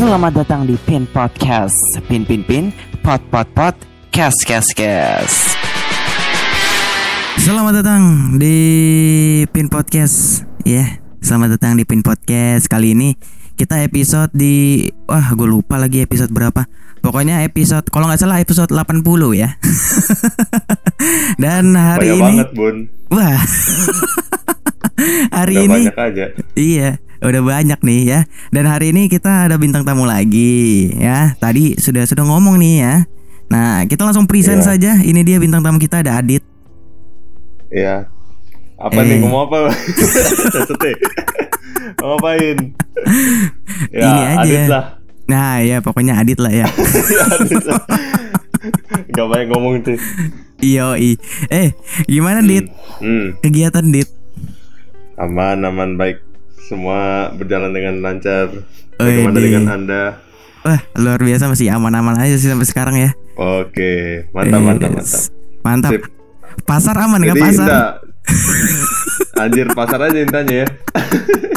Selamat datang di Pin Podcast. Pin Pin Pin, Pot Pot Pot, Kes Kes Kes. Selamat datang di Pin Podcast. Ya, selamat datang di Pin Podcast. Kali ini kita episode di wah, gue lupa lagi episode berapa. Pokoknya episode kalau nggak salah episode 80 ya. Dan hari Banyak ini banget bun wah. hari Udah ini banyak aja Iya, udah banyak nih ya. Dan hari ini kita ada bintang tamu lagi ya. Tadi sudah sudah ngomong nih ya. Nah, kita langsung present Iya. saja. Ini dia bintang tamu kita ada Adit. Iya Apa Eh. nih ngomong apa Maksudnya Ngapain Ya Ini aja. Adit lah Nah, ya pokoknya Adit lah ya. Ya Adit lah Gak banyak ngomong tuh Yoi. Eh, gimana Dit? hmm. Kegiatan Dit? Aman aman baik Semua berjalan dengan lancar Bagaimana dengan anda Wah, luar biasa masih aman-aman aja sih sampai sekarang ya. Oke Mantap mantap Yes. mantap Mantap. Sip. Pasar aman nggak pasar? enggak Anjir pasar aja intanya ya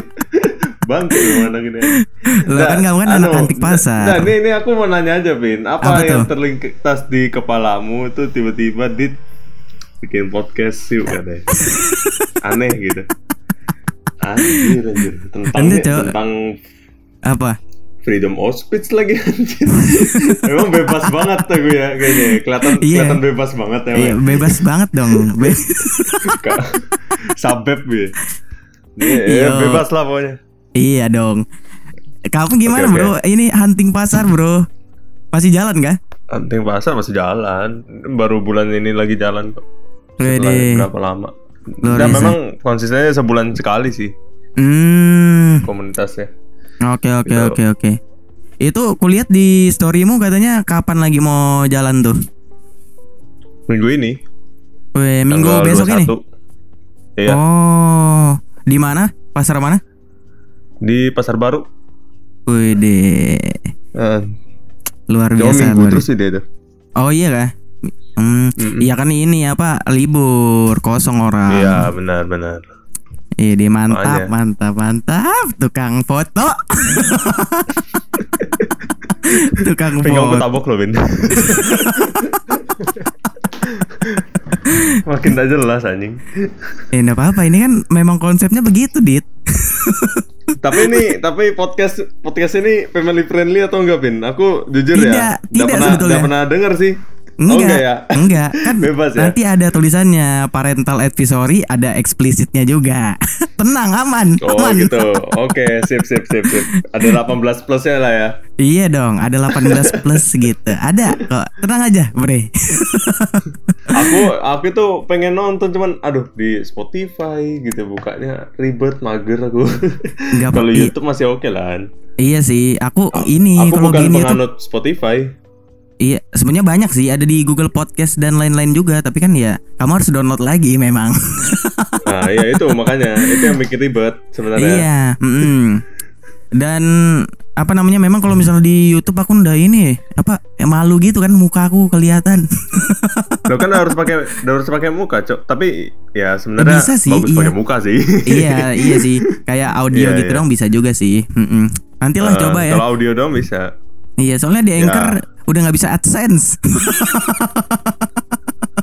Bangke mana gini Lah kan kamu kan anak antik pasar. Nah, ini, ini aku mau nanya aja, Bin. Apa, Apa yang tuh? terlintas di kepalamu itu tiba-tiba dit bikin podcast sih ada aneh gitu. Anjir, anjir. Tentang Anda, Cok. tentang Apa? freedom of speech lagi anjir. Emang bebas banget tuh gue ya kayaknya. Kelihatan Iya. kelihatan bebas banget ya. Iya, bebas banget dong. Be-. Sabep ya. Iya, Iya. bebas lah pokoknya. iya dong. Kamu gimana, oke. Bro? Ini hunting pasar, Bro. Masih jalan kah? Anting pasar masih jalan. Baru bulan ini lagi jalan kok. Berapa lama? Luar Dan biasa. memang konsistennya sebulan sekali sih Hmm. komunitasnya. Oke oke Gitu. oke oke. Itu kulihat di storymu katanya kapan lagi mau jalan tuh? Minggu ini. Weh, minggu tanggal besok ini. 21. Iya, Oh, di mana? Pasar mana? di Pasar Baru. Wih deh, Eh, luar cuma biasa. minggu luar terus sih dia tuh. Oh iya kah? Hmm, Mm-mm. iya kan ini apa libur kosong orang. Iya, benar benar. Iya, dia mantap, Makanya. mantap, mantap. Tukang foto. Tukang foto. tabok loh, Bin. Makin tak jelas anjing. Eh, enggak apa-apa. Ini kan memang konsepnya begitu, Dit. tapi ini tapi podcast podcast ini family friendly atau enggak, Bin? Aku jujur Tidak, ya, tidak pernah sebetulnya. nggak pernah denger sih. Oh, Enggak, enggak ya? enggak. Kan Bebas ya? nanti ada tulisannya parental advisory, ada eksplisitnya juga. Tenang, aman, Oh aman. gitu. Oke, sip sip sip sip. Ada 18 plusnya lah ya. Iya dong, ada 18 plus gitu. Ada kok. Tenang aja, Bre. Aku aku tuh pengen nonton cuman aduh di Spotify gitu bukanya ribet mager aku. Kalau YouTube masih oke lah. iya sih, aku ini Aku kalau bukan penganut Spotify. Iya, sebenarnya banyak sih, ada di Google Podcast dan lain-lain juga, tapi kan ya kamu harus download lagi memang. Nah, iya itu makanya itu yang bikin ribet sebenarnya. iya, mm-mm. Dan apa namanya memang kalau misalnya di YouTube aku udah ini apa ya malu gitu kan muka aku kelihatan. Lo kan harus pakai harus pakai muka, Cok. Tapi ya sebenarnya Bisa sih, bagus iya. pakai muka sih. iya, iya sih. Kayak audio Iya, gitu iya. dong bisa juga sih. Mm-mm. Nantilah Eh, coba ya. Kalau audio dong bisa. Iya, soalnya di Anchor udah nggak bisa AdSense.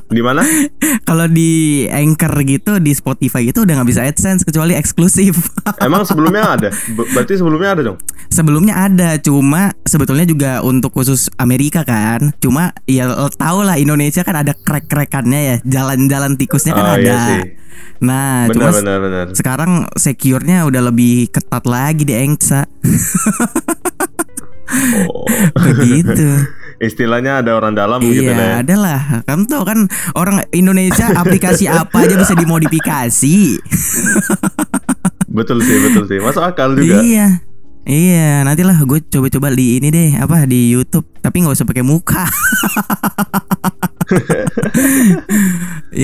Di mana? Kalau di Anchor gitu di Spotify itu udah nggak bisa AdSense kecuali eksklusif. Emang sebelumnya ada? Ber- Berarti sebelumnya ada dong? Sebelumnya ada, cuma sebetulnya juga untuk khusus Amerika kan. Cuma ya tau lah Indonesia kan ada krek-krekannya ya, jalan-jalan tikusnya kan Oh, ada. iya sih. Nah, Benar cuma benar benar. sekarang secure-nya udah lebih ketat lagi di Engsa. Oh. Begitu. Istilahnya ada orang dalam gitu iya, ya. ada lah. Kamu tahu kan orang Indonesia aplikasi apa aja bisa dimodifikasi. Betul sih, betul sih. Masuk akal juga. Iya. Iya, nantilah gue coba-coba di ini deh, apa di YouTube, tapi nggak usah pakai muka.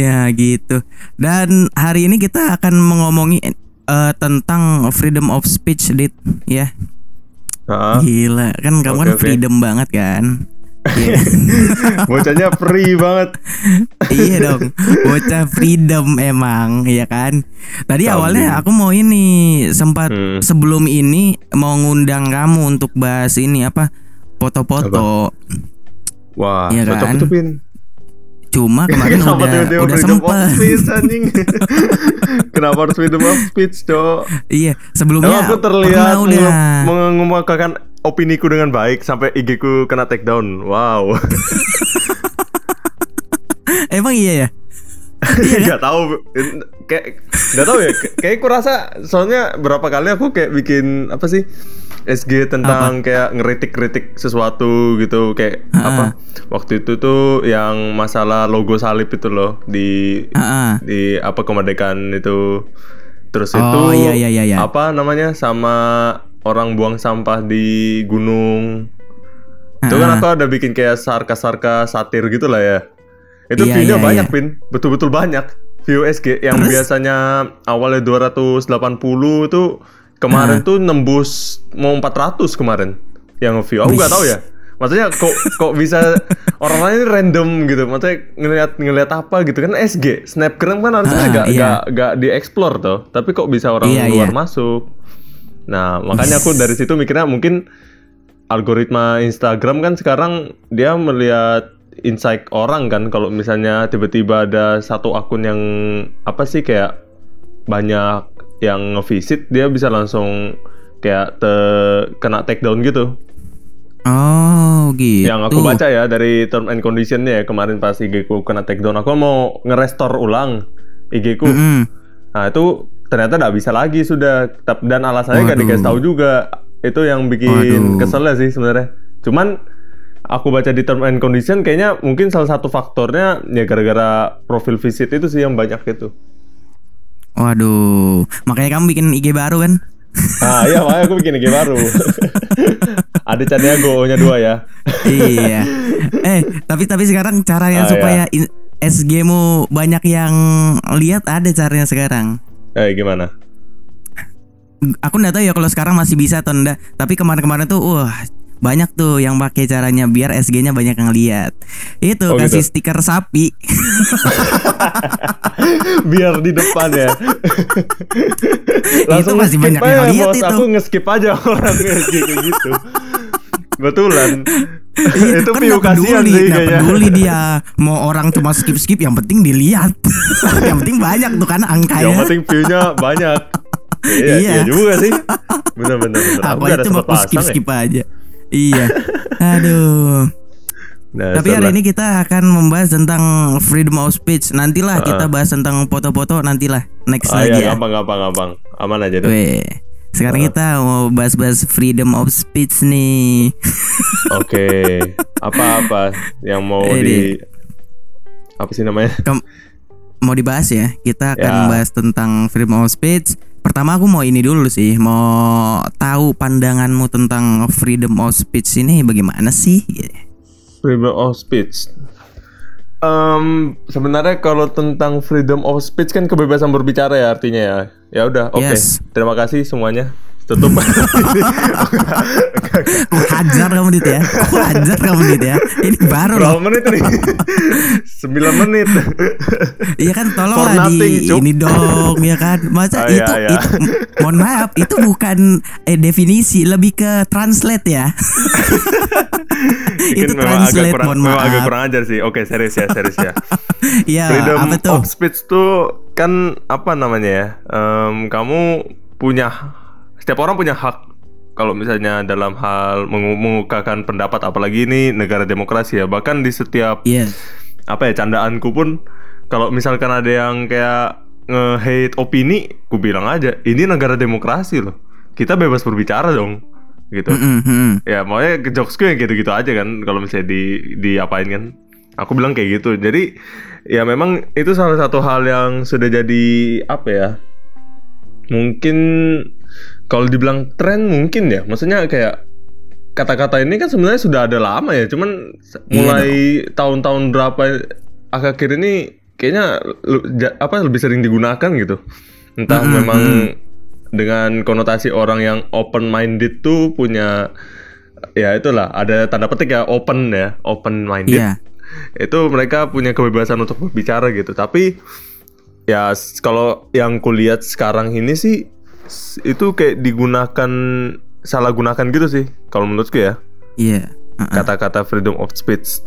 ya gitu. Dan hari ini kita akan mengomongi eh, tentang freedom of speech, dit, ya. Heeh. Gila, kan kamu Oke, kan freedom banget kan. Iya. Bocahnya free banget. iya dong, bocah freedom emang, ya kan. Tadi Kambing. awalnya aku mau ini sempat Hmm. sebelum ini mau ngundang kamu untuk bahas ini apa foto-foto. Wah, Iya cocok kan? itu pin. Cuma kemarin Kenapa udah tiba-tiba udah freedom of sempet. speech anjing? Kenapa harus freedom of speech, Cok? Iya, Emang sebelumnya aku terlihat udah. mengemukakan opiniku dengan baik sampai IG ku kena take down. Wow. Emang iya ya? Iya kan? Gak tahu kayak gak tahu ya. Kayak ku rasa soalnya berapa kali aku kayak bikin apa sih? SG tentang kayak ngeritik-kritik sesuatu gitu kayak Ha-ha. apa waktu itu tuh yang masalah logo salib itu loh di Ah, ah. di apa kemerdekaan itu terus Oh, itu iya, iya, iya, iya. apa namanya sama orang buang sampah di gunung itu kan aku ada bikin kayak sarka-sarka satir gitu lah ya itu Iya, view-nya iya, banyak iya. pin betul-betul banyak view SG yang Terus? biasanya awalnya 280 itu kemarin tuh nembus mau 400 kemarin yang view aku nggak tahu ya. Maksudnya kok kok bisa orang lain random gitu. Maksudnya ngelihat ngelihat apa gitu. Kan SG snapgram kan harusnya nggak iya. nggak nggak dieksplor tuh tapi kok bisa orang Iya, luar iya. masuk? Nah makanya aku dari situ mikirnya mungkin algoritma Instagram kan sekarang dia melihat insight orang kan kalau misalnya tiba-tiba ada satu akun yang apa sih kayak banyak yang ngevisit dia bisa langsung kayak te kena take down gitu Oh gitu. yang aku baca ya dari term and conditionnya ya kemarin pas IG ku kena take down aku mau nge-restore ulang IG ku Mm-mm. nah itu ternyata nggak bisa lagi sudah dan alasannya nggak Waduh. dikasih tahu juga itu yang bikin Waduh. keselnya sih sebenarnya cuman aku baca di term and condition kayaknya mungkin salah satu faktornya ya gara-gara profil visit itu sih yang banyak itu Waduh, makanya kamu bikin IG baru kan? nah iya makanya aku bikin IG baru ada caranya go-nya dua ya iya. Eh, tapi tapi sekarang caranya Ah, supaya in- SG-mu banyak yang lihat ada caranya sekarang. eh gimana Aku nggak tahu ya kalau sekarang masih bisa atau enggak. Tapi kemarin-kemarin tuh, wah banyak tuh yang pakai caranya biar SG-nya banyak yang lihat. Itu Oh, kasih gitu. stiker sapi. biar di depan ya. masih nge-skip banyak aja, yang lihat itu. Aku nge-skip aja orang SG kayak gitu. Betulan. Itu kan view nggak kasihan peduli, sih kayaknya. peduli dia mau orang cuma skip skip yang penting dilihat yang penting banyak tuh kan angkanya Yang penting view-nya banyak. Iya, Iya. iya juga sih. Bener bener. aku cuma sempet skip pasang ya. skip aja iya aduh Nah, tapi hari ini kita akan membahas tentang freedom of speech nantilah kita bahas tentang foto-foto nantilah next Ah, lagi iya, ya gampang gampang gampang. Aman aja deh. Weh. Sekarang kita mau bahas-bahas freedom of speech nih. Oke. Apa-apa yang mau Ini. di apa sih namanya? Kem- mau dibahas ya. Kita akan Ya. membahas tentang freedom of speech. Pertama aku mau ini dulu sih, mau tahu pandanganmu tentang freedom of speech ini bagaimana sih? Freedom of speech. Em, sebenarnya kalau tentang freedom of speech kan kebebasan berbicara ya artinya ya. Ya udah, oke. Yes. Terima kasih semuanya. Tutup. Aku hajar kamu dit ya. Aku hajar kamu dit ya. Ini baru Berapa loh. menit ini? 9 menit. Iya kan For tolonglah nothing, di Cuk. ini dong ya kan. Masa Ah, iya, itu, iya. itu mohon maaf itu bukan eh, definisi lebih ke translate ya. itu agak translate kurang, mohon memang agak maaf. kurang ajar sih. Oke, serius ya, serius ya. Iya, freedom apa tuh? of speech tuh kan apa namanya ya? Em, kamu punya setiap orang punya hak. Kalau misalnya dalam hal mengukakan pendapat apalagi ini negara demokrasi ya bahkan di setiap Iya. apa ya candaanku pun kalau misalkan ada yang kayak nge-hate opini ku bilang aja ini negara demokrasi loh. Kita bebas berbicara dong gitu. Mm-mm, mm-mm. ya makanya ke jokesku yang gitu-gitu aja kan kalau misalnya di diapain kan. Aku bilang kayak gitu. Jadi ya memang itu salah satu hal yang sudah jadi apa ya mungkin kalau dibilang tren mungkin ya maksudnya kayak kata-kata ini kan sebenarnya sudah ada lama ya cuman Iya mulai tahun-tahun berapa akhir-akhir ini kayaknya apa lebih sering digunakan gitu. Entah Mm-mm, memang dengan konotasi orang yang open minded tuh punya ya itulah ada tanda petik ya open ya open minded Iya. itu mereka punya kebebasan untuk berbicara gitu. Tapi ya kalau yang kulihat sekarang ini sih itu kayak digunakan salah gunakan gitu sih kalau menurutku ya Iya. Heeh. kata-kata freedom of speech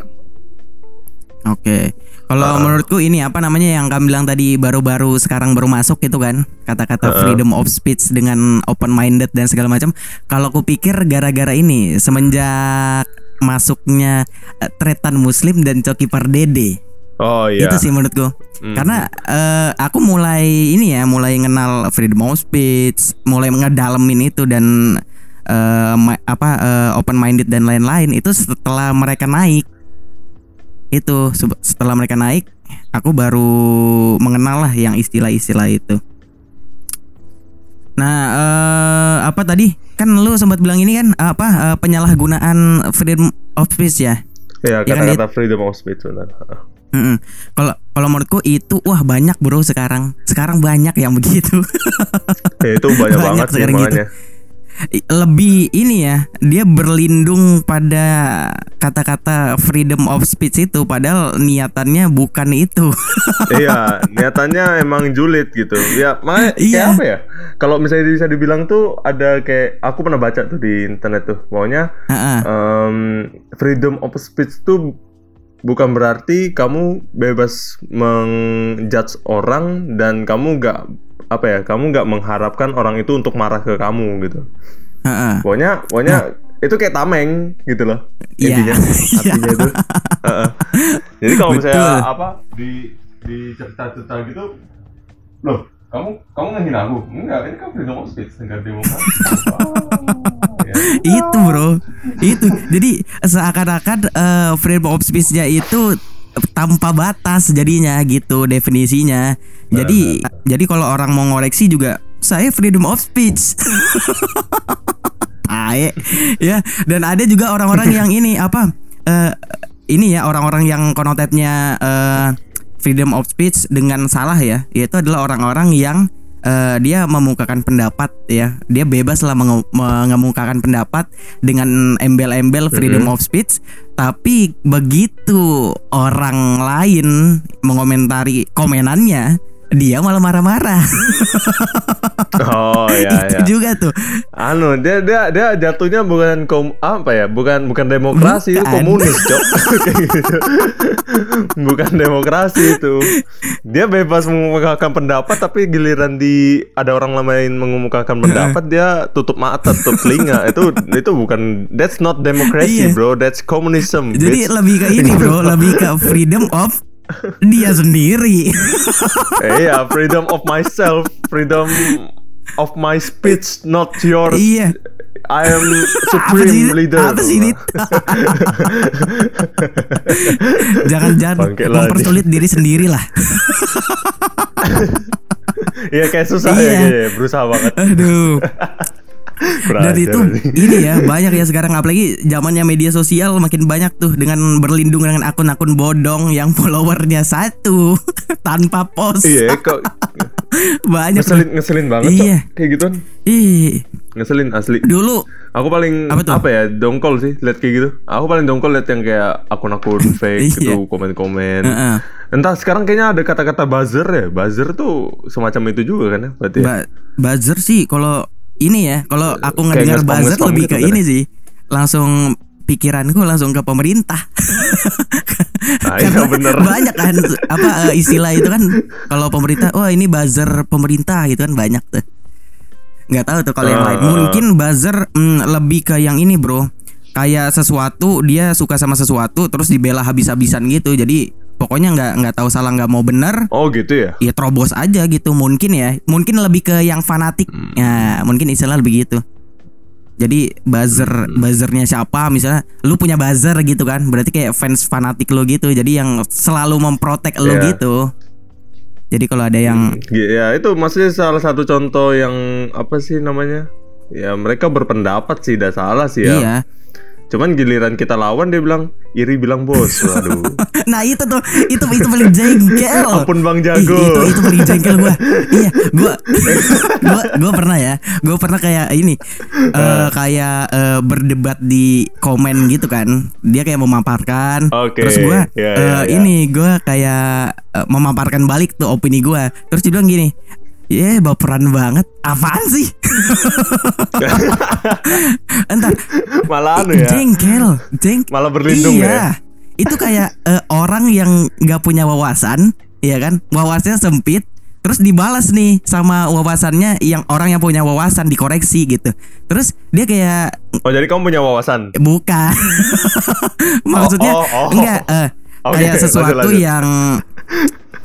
Oke. Kalau Ah. menurutku ini apa namanya yang kamu bilang tadi baru-baru sekarang baru masuk gitu kan kata-kata Heeh. freedom of speech dengan open minded dan segala macam. Kalau aku pikir gara-gara ini semenjak masuknya eh, tretan muslim dan coki pardede oh iya itu sih menurutku. Hmm. Karena eh, aku mulai ini ya mulai kenal freedom of speech, mulai ngedalemin itu dan ma- apa eh, open minded dan lain-lain itu setelah mereka naik. Itu setelah mereka naik, aku baru mengenal lah yang istilah-istilah itu. Nah, eh, apa tadi? Kan lu sempat bilang ini kan apa eh, penyalahgunaan freedom of speech ya? ya ya kan, kata-kata freedom of speech benar Kalau kalau menurutku itu wah banyak bro sekarang. Sekarang banyak yang begitu. ya, itu banyak, Banyak banget sekarang gitu. makanya Lebih ini ya, dia berlindung pada kata-kata freedom of speech itu padahal niatannya bukan itu. iya niatannya emang julid gitu ya makanya kayak Iya. apa ya kalau misalnya bisa dibilang tuh ada kayak aku pernah baca tuh di internet tuh maunya Heeh. um, freedom of speech tuh bukan berarti kamu bebas menjudge orang dan kamu nggak apa ya kamu nggak mengharapkan orang itu untuk marah ke kamu gitu Heeh. pokoknya pokoknya itu kayak tameng gitu loh Iya. intinya artinya itu Heeh. jadi kalau misalnya apa di di cerita-cerita gitu loh kamu kamu ngehina aku enggak ini kan freedom of speech negara demokrasi ya. itu bro, itu. Jadi seakan-akan eh, freedom of speech-nya itu tanpa batas jadinya gitu definisinya. Jadi jadi kalau orang mau ngoreksi juga saya freedom of speech. Tae. ya, dan ada juga orang-orang yang ini apa eh ini ya orang-orang yang konotipnya eh freedom of speech dengan salah ya, yaitu adalah orang-orang yang eh, dia memukakan pendapat ya, dia bebas lah menge- mengemukakan pendapat dengan embel-embel freedom of speech, tapi begitu orang lain mengomentari komenannya, dia malah marah-marah. oh ya Itu ya juga tuh. anu dia dia dia jatuhnya bukan kom apa ya bukan bukan demokrasi itu Bukan. komunis cok gitu. bukan demokrasi itu dia bebas mengemukakan pendapat tapi giliran di ada orang lain mengemukakan pendapat dia tutup mata tutup telinga itu itu bukan that's not democracy Iya. bro that's communism Jadi bitch. lebih ke ini bro, lebih ke freedom of dia sendiri. Eh, iya freedom of myself freedom of my speech not yours iya. I am Apa sih? supreme leader Apa sih ini? jangan jangan Bangke lagi. mempersulit diri sendiri lah. Iya kayak susah Iya. ya kayaknya, berusaha banget. Aduh. Dan itu ini ya banyak ya sekarang apalagi zamannya media sosial makin banyak tuh dengan berlindung dengan akun-akun bodong yang followernya satu tanpa post. Iya, kok banyak. ngeselin tuh. ngeselin banget Iya. Cok. kayak gituan. Ih, Ngeselin asli. dulu Aku paling Apa apa, ya dongkol sih lihat kayak gitu. Aku paling dongkol lihat yang kayak akun-akun fake Iya. gitu komen-komen. Entah sekarang kayaknya ada kata-kata buzzer ya. Buzzer tuh semacam itu juga kan ya berarti. ya? Ba- buzzer sih kalau ini ya, kalau aku ngedengar buzzer lebih gitu ke kan ini ya? sih. Langsung pikiranku langsung ke pemerintah. Nah, iya bener. banyak kan apa eh, istilah itu kan kalau pemerintah, wah ini buzzer pemerintah gitu kan banyak tuh. Nggak tahu tuh kalau yang lain. Ah. Mungkin buzzer mm, lebih ke yang ini, Bro. Kayak sesuatu dia suka sama sesuatu terus dibela habis-habisan gitu. Jadi pokoknya nggak nggak tahu salah nggak mau bener Oh gitu ya. ya terobos aja gitu mungkin ya mungkin lebih ke yang fanatik Hmm. ya mungkin istilah lebih gitu jadi buzzer Hmm. buzzernya siapa misalnya lu punya buzzer gitu kan berarti kayak fans fanatik lo gitu jadi yang selalu memprotek lo Iya. gitu jadi kalau ada yang Ya itu maksudnya salah satu contoh yang apa sih namanya? Ya mereka berpendapat sih, tidak salah sih ya. iya Cuman giliran kita lawan dia bilang iri bilang bos. Waduh. Nah itu tuh itu itu paling jengkel. Ampun Bang Ih, Jago. itu itu paling jengkel gua. iya, gua gua gua pernah ya. Gua pernah kayak ini eh kayak eh, berdebat di komen gitu kan. Dia kayak memaparkan. Oke, Terus gua ya, eh, ya, ya. ini gua kayak eh, memaparkan balik tuh opini gua. Terus dia bilang gini, "Ya, baperan banget. Apaan sih?" Entar Malah anu ya. jengkel, jeng Malah berlindung iya. ya. Itu kayak eh, orang yang nggak punya wawasan, ya kan? Wawasannya sempit, terus dibalas nih sama wawasannya yang orang yang punya wawasan dikoreksi gitu. Terus dia kayak Oh jadi kamu punya wawasan? bukan. Maksudnya Oh, oh, oh. enggak eh, Oke, kayak lanjut, sesuatu lanjut. yang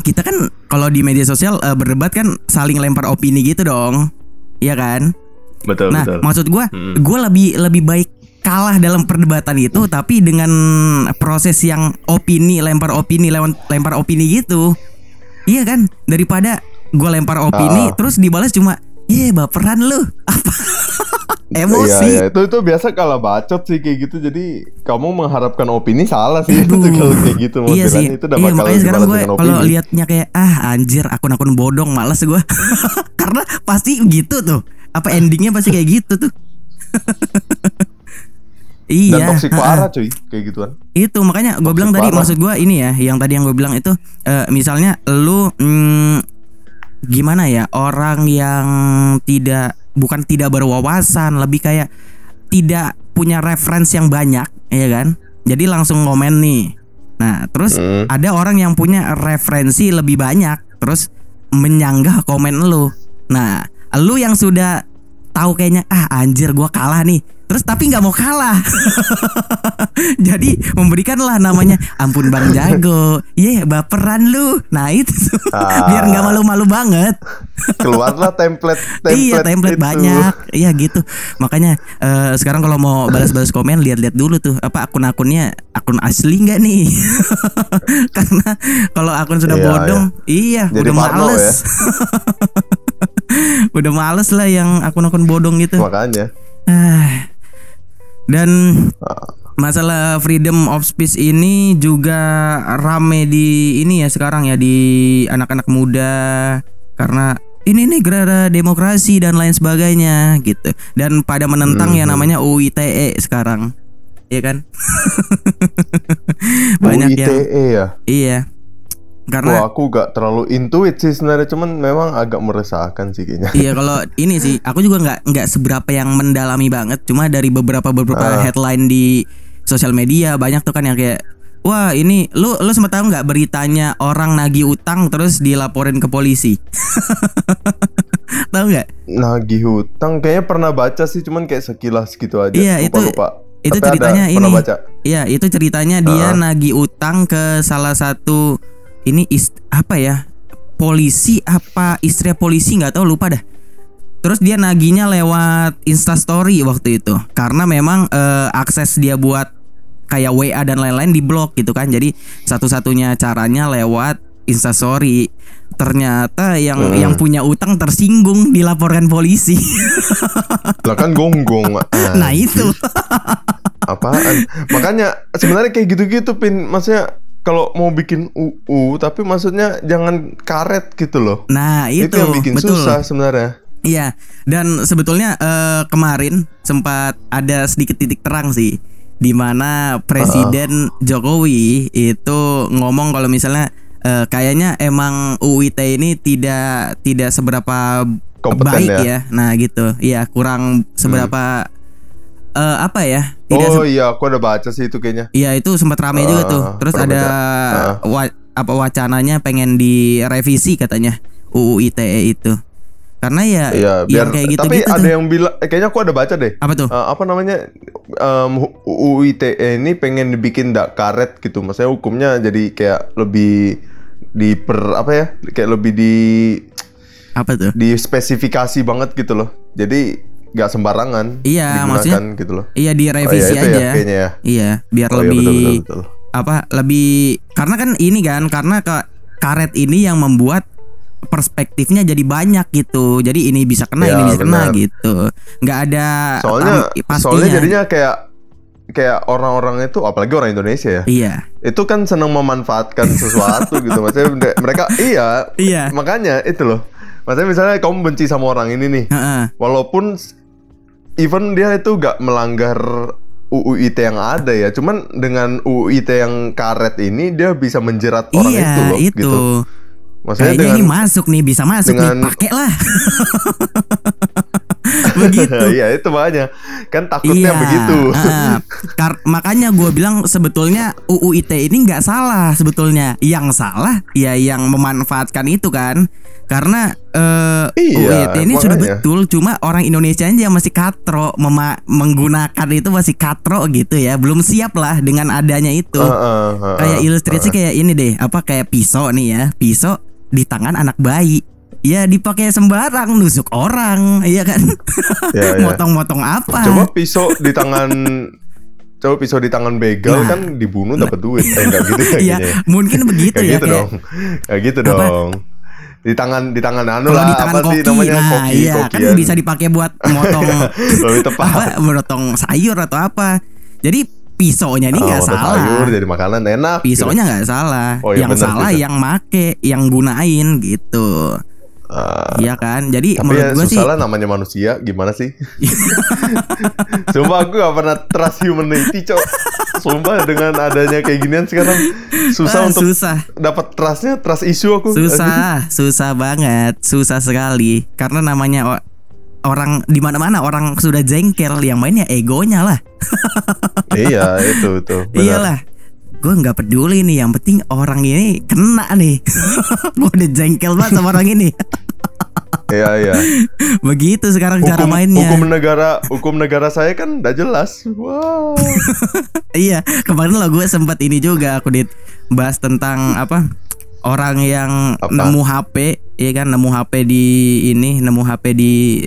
kita kan kalau di media sosial eh, berdebat kan saling lempar opini gitu dong. Iya kan? Betul Nah, betul. maksud gua, Mm-mm. gua lebih lebih baik kalah dalam perdebatan itu, tapi dengan proses yang opini, lempar opini, lewat lempar opini gitu, iya kan? Daripada gua lempar opini, Ah. terus dibalas cuma, ye baperan lu, apa? Emosi. Iya, iya. Itu itu biasa kalah bacot sih kayak gitu. Jadi kamu mengharapkan opini salah sih Aduh. itu kalau kayak gitu iya sih. itu udah iya, makanya sekarang gue kalau liatnya kayak ah anjir akun-akun bodong males gue. Karena pasti gitu tuh. Apa endingnya pasti kayak gitu tuh. iya. Dan toksik parah cuy kayak gituan. Itu makanya gue bilang tadi parah. maksud gue ini ya, yang tadi yang gue bilang itu eh, misalnya lu mm, gimana ya orang yang tidak bukan tidak berwawasan, lebih kayak tidak punya referensi yang banyak, ya kan? Jadi langsung ngomen nih. Nah, terus Hmm. ada orang yang punya referensi lebih banyak, terus menyanggah komen lu. Nah, lu yang sudah tahu kayaknya ah anjir gua kalah nih. Terus tapi nggak mau kalah. Jadi memberikanlah namanya ampun Bang Jago. Ye, baperan lu. Nah, itu. Ah. Biar nggak malu-malu banget. Keluarlah template template iya, template itu. banyak. Iya gitu. Makanya eh, sekarang kalau mau balas-balas komen lihat-lihat dulu tuh apa akun-akunnya akun asli nggak nih? Karena kalau akun sudah Iya, bodong, iya, Jadi udah males. udah males lah yang akun-akun bodong gitu. Makanya. Ah. Dan Ah. masalah freedom of speech ini juga rame di ini ya sekarang ya di anak-anak muda karena ini nih gerada demokrasi dan lain sebagainya gitu dan pada menentang yang Mhm. namanya UU ITE sekarang Iya kan banyak UITE yang ya. iya Wah, karena aku gak terlalu intuit sih sebenarnya cuman memang agak meresahkan sih kayaknya. Iya kalau ini sih aku juga nggak nggak seberapa yang mendalami banget cuma dari beberapa beberapa Ah. headline di sosial media banyak tuh kan yang kayak wah ini lu lu sempat tahu nggak beritanya orang nagih utang terus dilaporin ke polisi tahu nggak Nagih hutang kayaknya pernah baca sih cuman kayak sekilas gitu aja. Iya, lupa, itu- lupa. itu Tapi ada, ceritanya pernah ini. Iya itu ceritanya dia Ah. nagih utang ke salah satu ini is, apa ya polisi apa istri polisi nggak tahu lupa dah Terus dia nagihnya lewat Instastory waktu itu karena memang eh, akses dia buat kayak WA dan lain-lain diblok gitu kan. Jadi satu-satunya caranya lewat Instastory. Ternyata yang Hmm. yang punya utang tersinggung dilaporkan polisi. Lah kan gonggong. Ah, nah itu. apaan? Makanya sebenarnya kayak gitu-gitu pin maksudnya kalau mau bikin UU tapi maksudnya jangan karet gitu loh. Nah itu, Itu, yang bikin betul. susah sebenarnya. Iya, dan sebetulnya eh, kemarin sempat ada sedikit titik terang sih, di mana Presiden Jokowi itu ngomong kalau misalnya eh, kayaknya emang UU ITE ini tidak tidak seberapa Kompeten baik ya. ya. Nah gitu, iya kurang seberapa eh, apa ya? Tidak oh iya, aku ada baca sih itu kayaknya. Iya itu sempat ramai juga Ah, tuh. Terus pernah ada baca. wa- apa wacananya pengen direvisi katanya UU ITE itu. Karena ya Iya, biar yang kayak gitu tapi gitu ada yang bilang eh, kayaknya aku ada baca deh. apa tuh? Eh, apa namanya em, UU ITE ini pengen dibikin ndak karet gitu. Maksudnya hukumnya jadi kayak lebih diper apa ya? Kayak lebih di Apa tuh? dispesifikasi banget gitu loh. Jadi nggak sembarangan Iya, maksudnya- gitu loh. Iya direvisi itu aja. ya kayaknya ya. Iya, biar Oh, iya, lebih betul, betul, betul. apa? Lebih karena kan ini kan karena ke karet ini yang membuat perspektifnya jadi banyak gitu. Jadi ini bisa kena, Ya, ini bisa kena benar. gitu. Nggak ada Soalnya pastinya. soalnya jadinya kayak kayak orang-orang itu apalagi orang Indonesia ya. Iya. Itu kan senang memanfaatkan sesuatu gitu. Maksudnya mereka iya. Iya. Makanya itu loh. Maksudnya misalnya kamu benci sama orang ini nih. Heeh. Walaupun s- even dia itu gak melanggar UU ITE yang ada ya, cuman dengan UU ITE yang karet ini dia bisa menjerat orang Iya, itu loh itu. gitu. Maksudnya Kayaknya dengan ini masuk nih, bisa masuk dengan- nih, pakai lah. Begitu. iya itu makanya kan takutnya Iya, begitu. ah. Kar- makanya gue bilang sebetulnya UU ITE ini nggak salah sebetulnya. Yang salah ya yang memanfaatkan itu kan. Karena eh, Iya, UU ITE ini sudah makanya. betul, cuma orang Indonesia aja yang masih katro mema- menggunakan itu masih katro gitu ya. Belum siap lah dengan adanya itu. Heeh, heeh, kayak ilustrasi heeh. kayak ini deh, apa kayak pisau nih ya. Pisau di tangan anak bayi. Ya dipakai sembarang nusuk orang, iya kan? Iya, iya. Motong-motong apa? Coba pisau di tangan Coba pisau di tangan begal Nah. kan dibunuh dapat duit. Eh enggak gitu ya Iya, ya. mungkin begitu ya gitu kayak dong. Kayak gitu Apa? dong. Di tangan di tangan anu lah di tangan apa sih koki, namanya nah koki iya kan kokian. bisa dipakai buat motong Lebih tepat. apa, motong sayur atau apa. Jadi pisaunya ini Oh, nggak untuk salah. sayur jadi makanan enak. gitu. Pisaunya nggak salah. Oh, iya yang benar, salah benar. yang make, yang gunain gitu. Ah, Iya kan? Jadi tapi menurut ya gua sih susah lah namanya manusia gimana sih? Sumpah aku gak pernah trust humanity cok Sumpah dengan adanya kayak ginian sekarang Susah ah, untuk susah. dapat trustnya Trust issue aku Susah, susah banget, susah sekali. Karena namanya orang di mana-mana orang sudah jengkel yang mainnya egonya lah. Iya itu tuh. Iyalah. Gue nggak peduli nih, yang penting orang ini kena nih. Gue udah jengkel banget sama orang ini. Iya iya Begitu sekarang cara hukum, mainnya. hukum negara hukum negara saya kan udah jelas wow iya, kemarin lo gue sempat ini juga aku dit bahas tentang apa orang yang Apa? nemu HP, iya kan nemu HP di ini, nemu HP di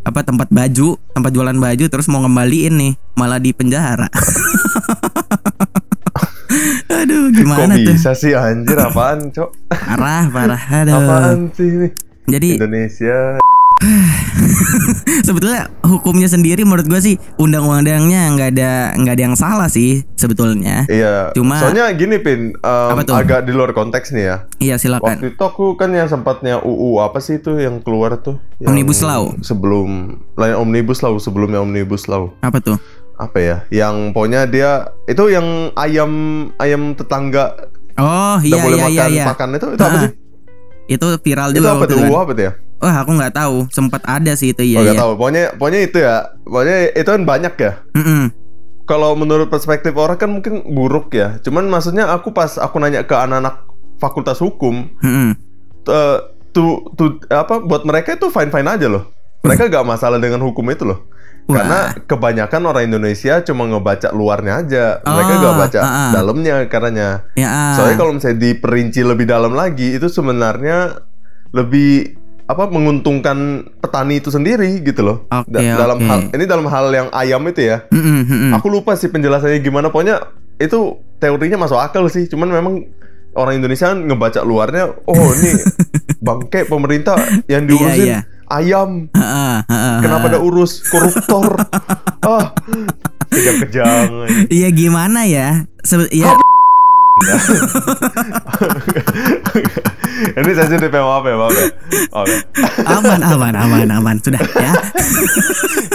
apa tempat baju, tempat jualan baju terus mau ngembaliin nih, malah di penjara. Aduh, kok gimana tuh? bisa sih anjir apaan cok Parah, parah. Aduh. apaan sih ini Jadi Indonesia sebetulnya hukumnya sendiri menurut gue sih undang-undangnya nggak ada nggak ada yang salah sih sebetulnya. iya Cuma- soalnya gini pin em, Apa tuh? agak di luar konteks nih ya Iya silakan. Waktu itu aku kan yang sempatnya UU apa sih itu yang keluar tuh? Yang Omnibus Law. Sebelum lain Omnibus Law sebelumnya Omnibus Law. Apa tuh? Apa ya? Yang pokoknya dia itu yang ayam ayam tetangga Oh iya boleh iya iya makan iya. makan itu itu apa sih? Itu viral Itu juga apa waktu tuh? itu kan. apa tuh ya? Wah aku nggak tahu, sempat ada sih itu iya oh, iya. tahu. Pokoknya pokoknya itu ya. Pokoknya itu kan banyak ya. Mm-mm. Kalau menurut perspektif orang kan mungkin buruk ya. Cuman maksudnya aku pas aku nanya ke anak-anak fakultas hukum, eh, tuh tuh apa buat mereka itu fine fine aja loh. Mereka gak masalah dengan hukum itu loh. Wah. Karena kebanyakan orang Indonesia cuma ngebaca luarnya aja. Mereka Oh, gak baca ah, ah. dalamnya karena. Ya. ah. Soalnya kalau misalnya diperinci lebih dalam lagi itu sebenarnya lebih apa menguntungkan petani itu sendiri gitu loh. Oke, dalam oke. hal ini dalam hal yang ayam itu ya. Mm-mm, mm-mm. Aku lupa sih penjelasannya gimana. Pokoknya itu teorinya masuk akal sih. Cuman memang orang Indonesia ngebaca luarnya, oh ini bangke pemerintah yang diurusin Iya, iya. Ayam. Kenapa ada urus koruptor? ah, kejang-kejang. Iya gimana ya? Sebe- ya ini sensitif ya maaf ya maaf ya. Oke, aman aman aman aman sudah ya.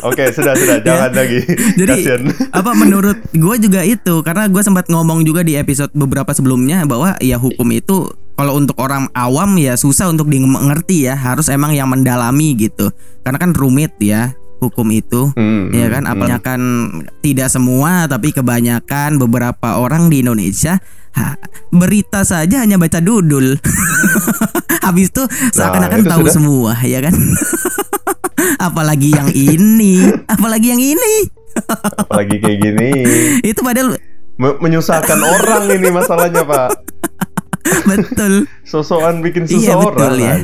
oke sudah sudah jangan lagi. Jadi Kasian. apa menurut gue juga itu karena gue sempat ngomong juga di episode beberapa sebelumnya bahwa ya hukum itu kalau untuk orang awam ya susah untuk dimengerti ya. Harus emang yang mendalami gitu. Karena kan rumit ya hukum itu. Hmm, ya hmm, kan? apalagi kan tidak semua tapi kebanyakan beberapa orang di Indonesia ha, berita saja hanya baca dudul. Habis itu seakan-akan Nah, tahu sudah. semua ya kan? Apalagi yang ini. Apalagi yang ini. Apalagi kayak gini. itu padahal Me- menyusahkan orang ini masalahnya pak. betul Sosokan bikin susah Iya, betul ya.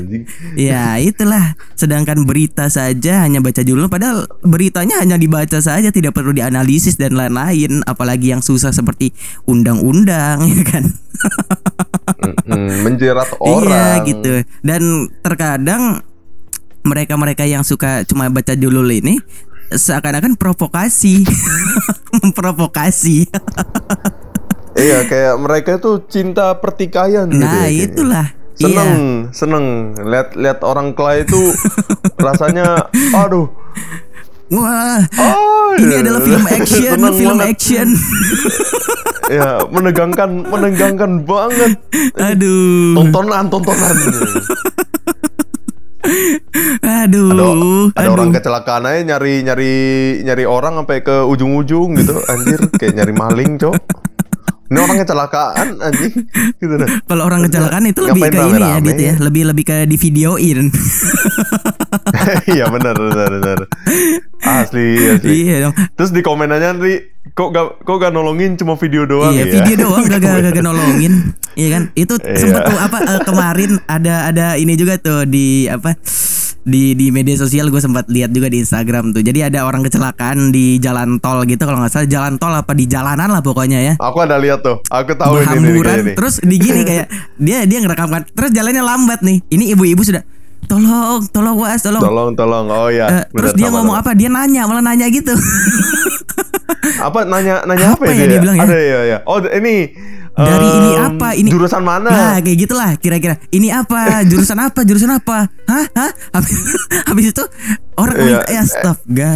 ya itulah sedangkan berita saja hanya baca dulu padahal beritanya hanya dibaca saja tidak perlu dianalisis dan lain-lain apalagi yang susah seperti undang-undang ya kan menjerat Iya orang. gitu. Dan terkadang mereka-mereka yang suka cuma baca dulu ini seakan-akan provokasi, memprovokasi. Iya kayak mereka tuh cinta pertikaian gitu Nah ya, kayaknya. itulah. Seneng, Iya. seneng lihat lihat orang kelai itu rasanya aduh. Wah, Oh, ini iya. adalah film action, Seneng film banget. action. Ya, menegangkan, menegangkan banget. Aduh, Tontonan, tontonan. aduh, ada, aduh. ada orang kecelakaan aja nyari nyari nyari orang sampai ke ujung-ujung gitu anjir kayak nyari maling cok ini orang kecelakaan anjing gitu dah Kalau orang kecelakaan itu lebih Ngapain ke ini ya? Dit ya, lebih lebih ke di videoin. iya benar benar benar asli asli iya dong. terus di komenannya nih kok gak kok gak nolongin cuma video doang Iya, ya video doang gak gak gak nolongin. Iya kan? Itu Iya. sempet tuh apa eh, kemarin ada ada ini juga tuh di apa di di media sosial gue sempat lihat juga di Instagram tuh. Jadi ada orang kecelakaan di jalan tol gitu kalau nggak salah jalan tol apa di jalanan lah pokoknya ya. aku ada lihat tuh aku tahu ini ini, ini, terus di gini kayak dia dia ngerekam kan terus jalannya lambat nih ini ibu-ibu sudah tolong tolong was tolong, tolong tolong. Oh ya Eh, terus dia ngomong apa? Dia nanya malah nanya gitu. Apa? Nanya nanya apa, Apa ya ya dia? bilang ya? ada ya ya oh ini dari ini em, apa? Ini jurusan mana? Nah kayak gitulah kira-kira. Ini apa? Jurusan apa? Jurusan apa? Hah? Hah? Habis, habis itu orang minta ya astaga.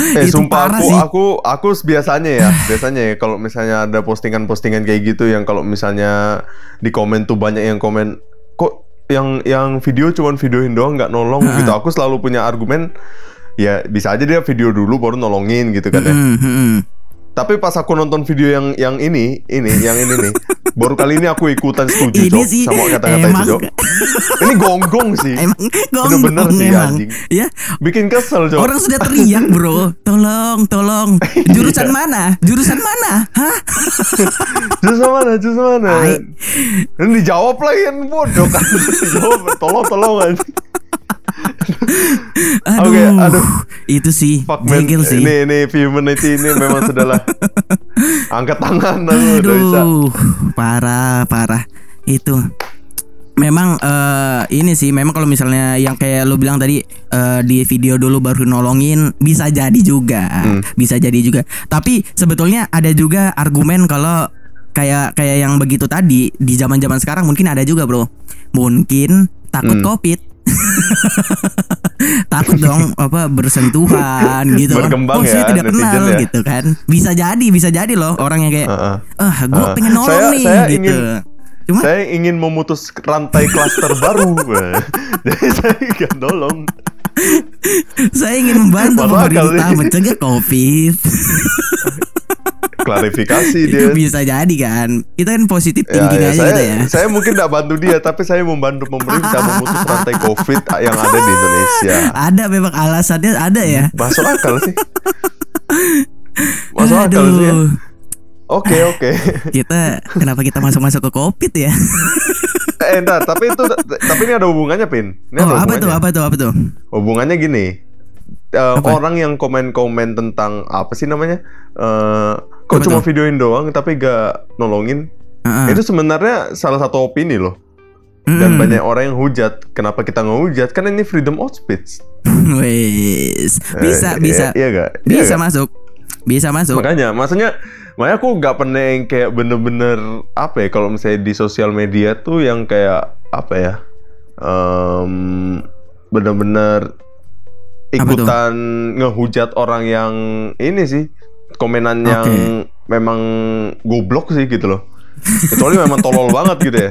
Eh itu sumpah parah aku, sih. aku aku biasanya ya biasanya ya kalau misalnya ada postingan-postingan kayak gitu yang kalau misalnya di komen tuh banyak yang komen yang yang video cuman videoin doang nggak nolong gitu. Aku selalu punya argumen ya bisa aja dia video dulu baru nolongin gitu kan ya. Hmm, hmm. Tapi pas aku nonton video yang yang ini ini yang ini nih baru kali ini aku ikutan setuju ini sih sama kata-kata itu Cok. ini gonggong sih emang Bener-bener gonggong sih, emang anjing. ya bikin kesel Cok. Orang sudah teriak bro Tolong tolong Jurusan Iya. mana Jurusan mana Hah Jurusan mana? Jurusan mana? Ini dijawab lagi kan bodoh kan. tolong tolong aja. Aduh, Oke, aduh. Itu sih Fuck. Jengkel sih Ini ini humanity ini memang sudahlah. Angkat tangan bisa. Aduh Parah parah Itu Memang eh, ini sih memang kalau misalnya yang kayak lu bilang tadi eh, di video dulu baru nolongin bisa jadi juga Hmm. bisa jadi juga tapi sebetulnya ada juga argumen kalau kayak kayak yang begitu tadi di zaman zaman sekarang mungkin ada juga bro mungkin takut Hmm. covid takut dong apa bersentuhan gitu kan Berkembang oh saya ya, tidak kenal ya. gitu kan. Bisa jadi bisa jadi loh orang yang kayak ah gue Ah, pengen nolong saya- nih saya gitu. ingin- cuma Saya ingin memutus rantai klaster baru. Jadi saya nggak nolong. saya ingin membantu pemerintah mencegah covid Klarifikasi dia. bisa jadi kan kita kan positif Ya, thinking ya, aja saya, gitu ya saya mungkin tidak bantu dia, tapi saya membantu pemerintah memutus rantai COVID yang ada di Indonesia. ada memang alasannya ada ya Masuk akal sih. Masuk akal sih. ya. Aduh, Oke oke. kita kenapa kita masuk masuk ke covid ya eh, entar, tapi itu tapi ini ada hubungannya, Pin. Ini oh ada apa tuh apa tuh apa tuh Hubungannya gini. Eh, Apa? orang yang komen-komen tentang apa sih namanya? Eh, kok cuma tuh? videoin doang tapi gak nolongin? Heeh. Itu sebenarnya salah satu opini loh. Dan Hmm. banyak orang yang hujat. Kenapa kita ngehujat? Karena ini freedom of speech. Wes, Eh, bisa iya- bisa Iya gak? bisa masuk bisa masuk Makanya, maksudnya, makanya aku nggak pernah yang kayak bener-bener apa ya kalau misalnya di sosial media tuh yang kayak apa ya, em, bener-bener ikutan ngehujat orang yang ini sih komenan yang Oke. memang goblok sih gitu loh. Kecuali memang tolol banget gitu ya.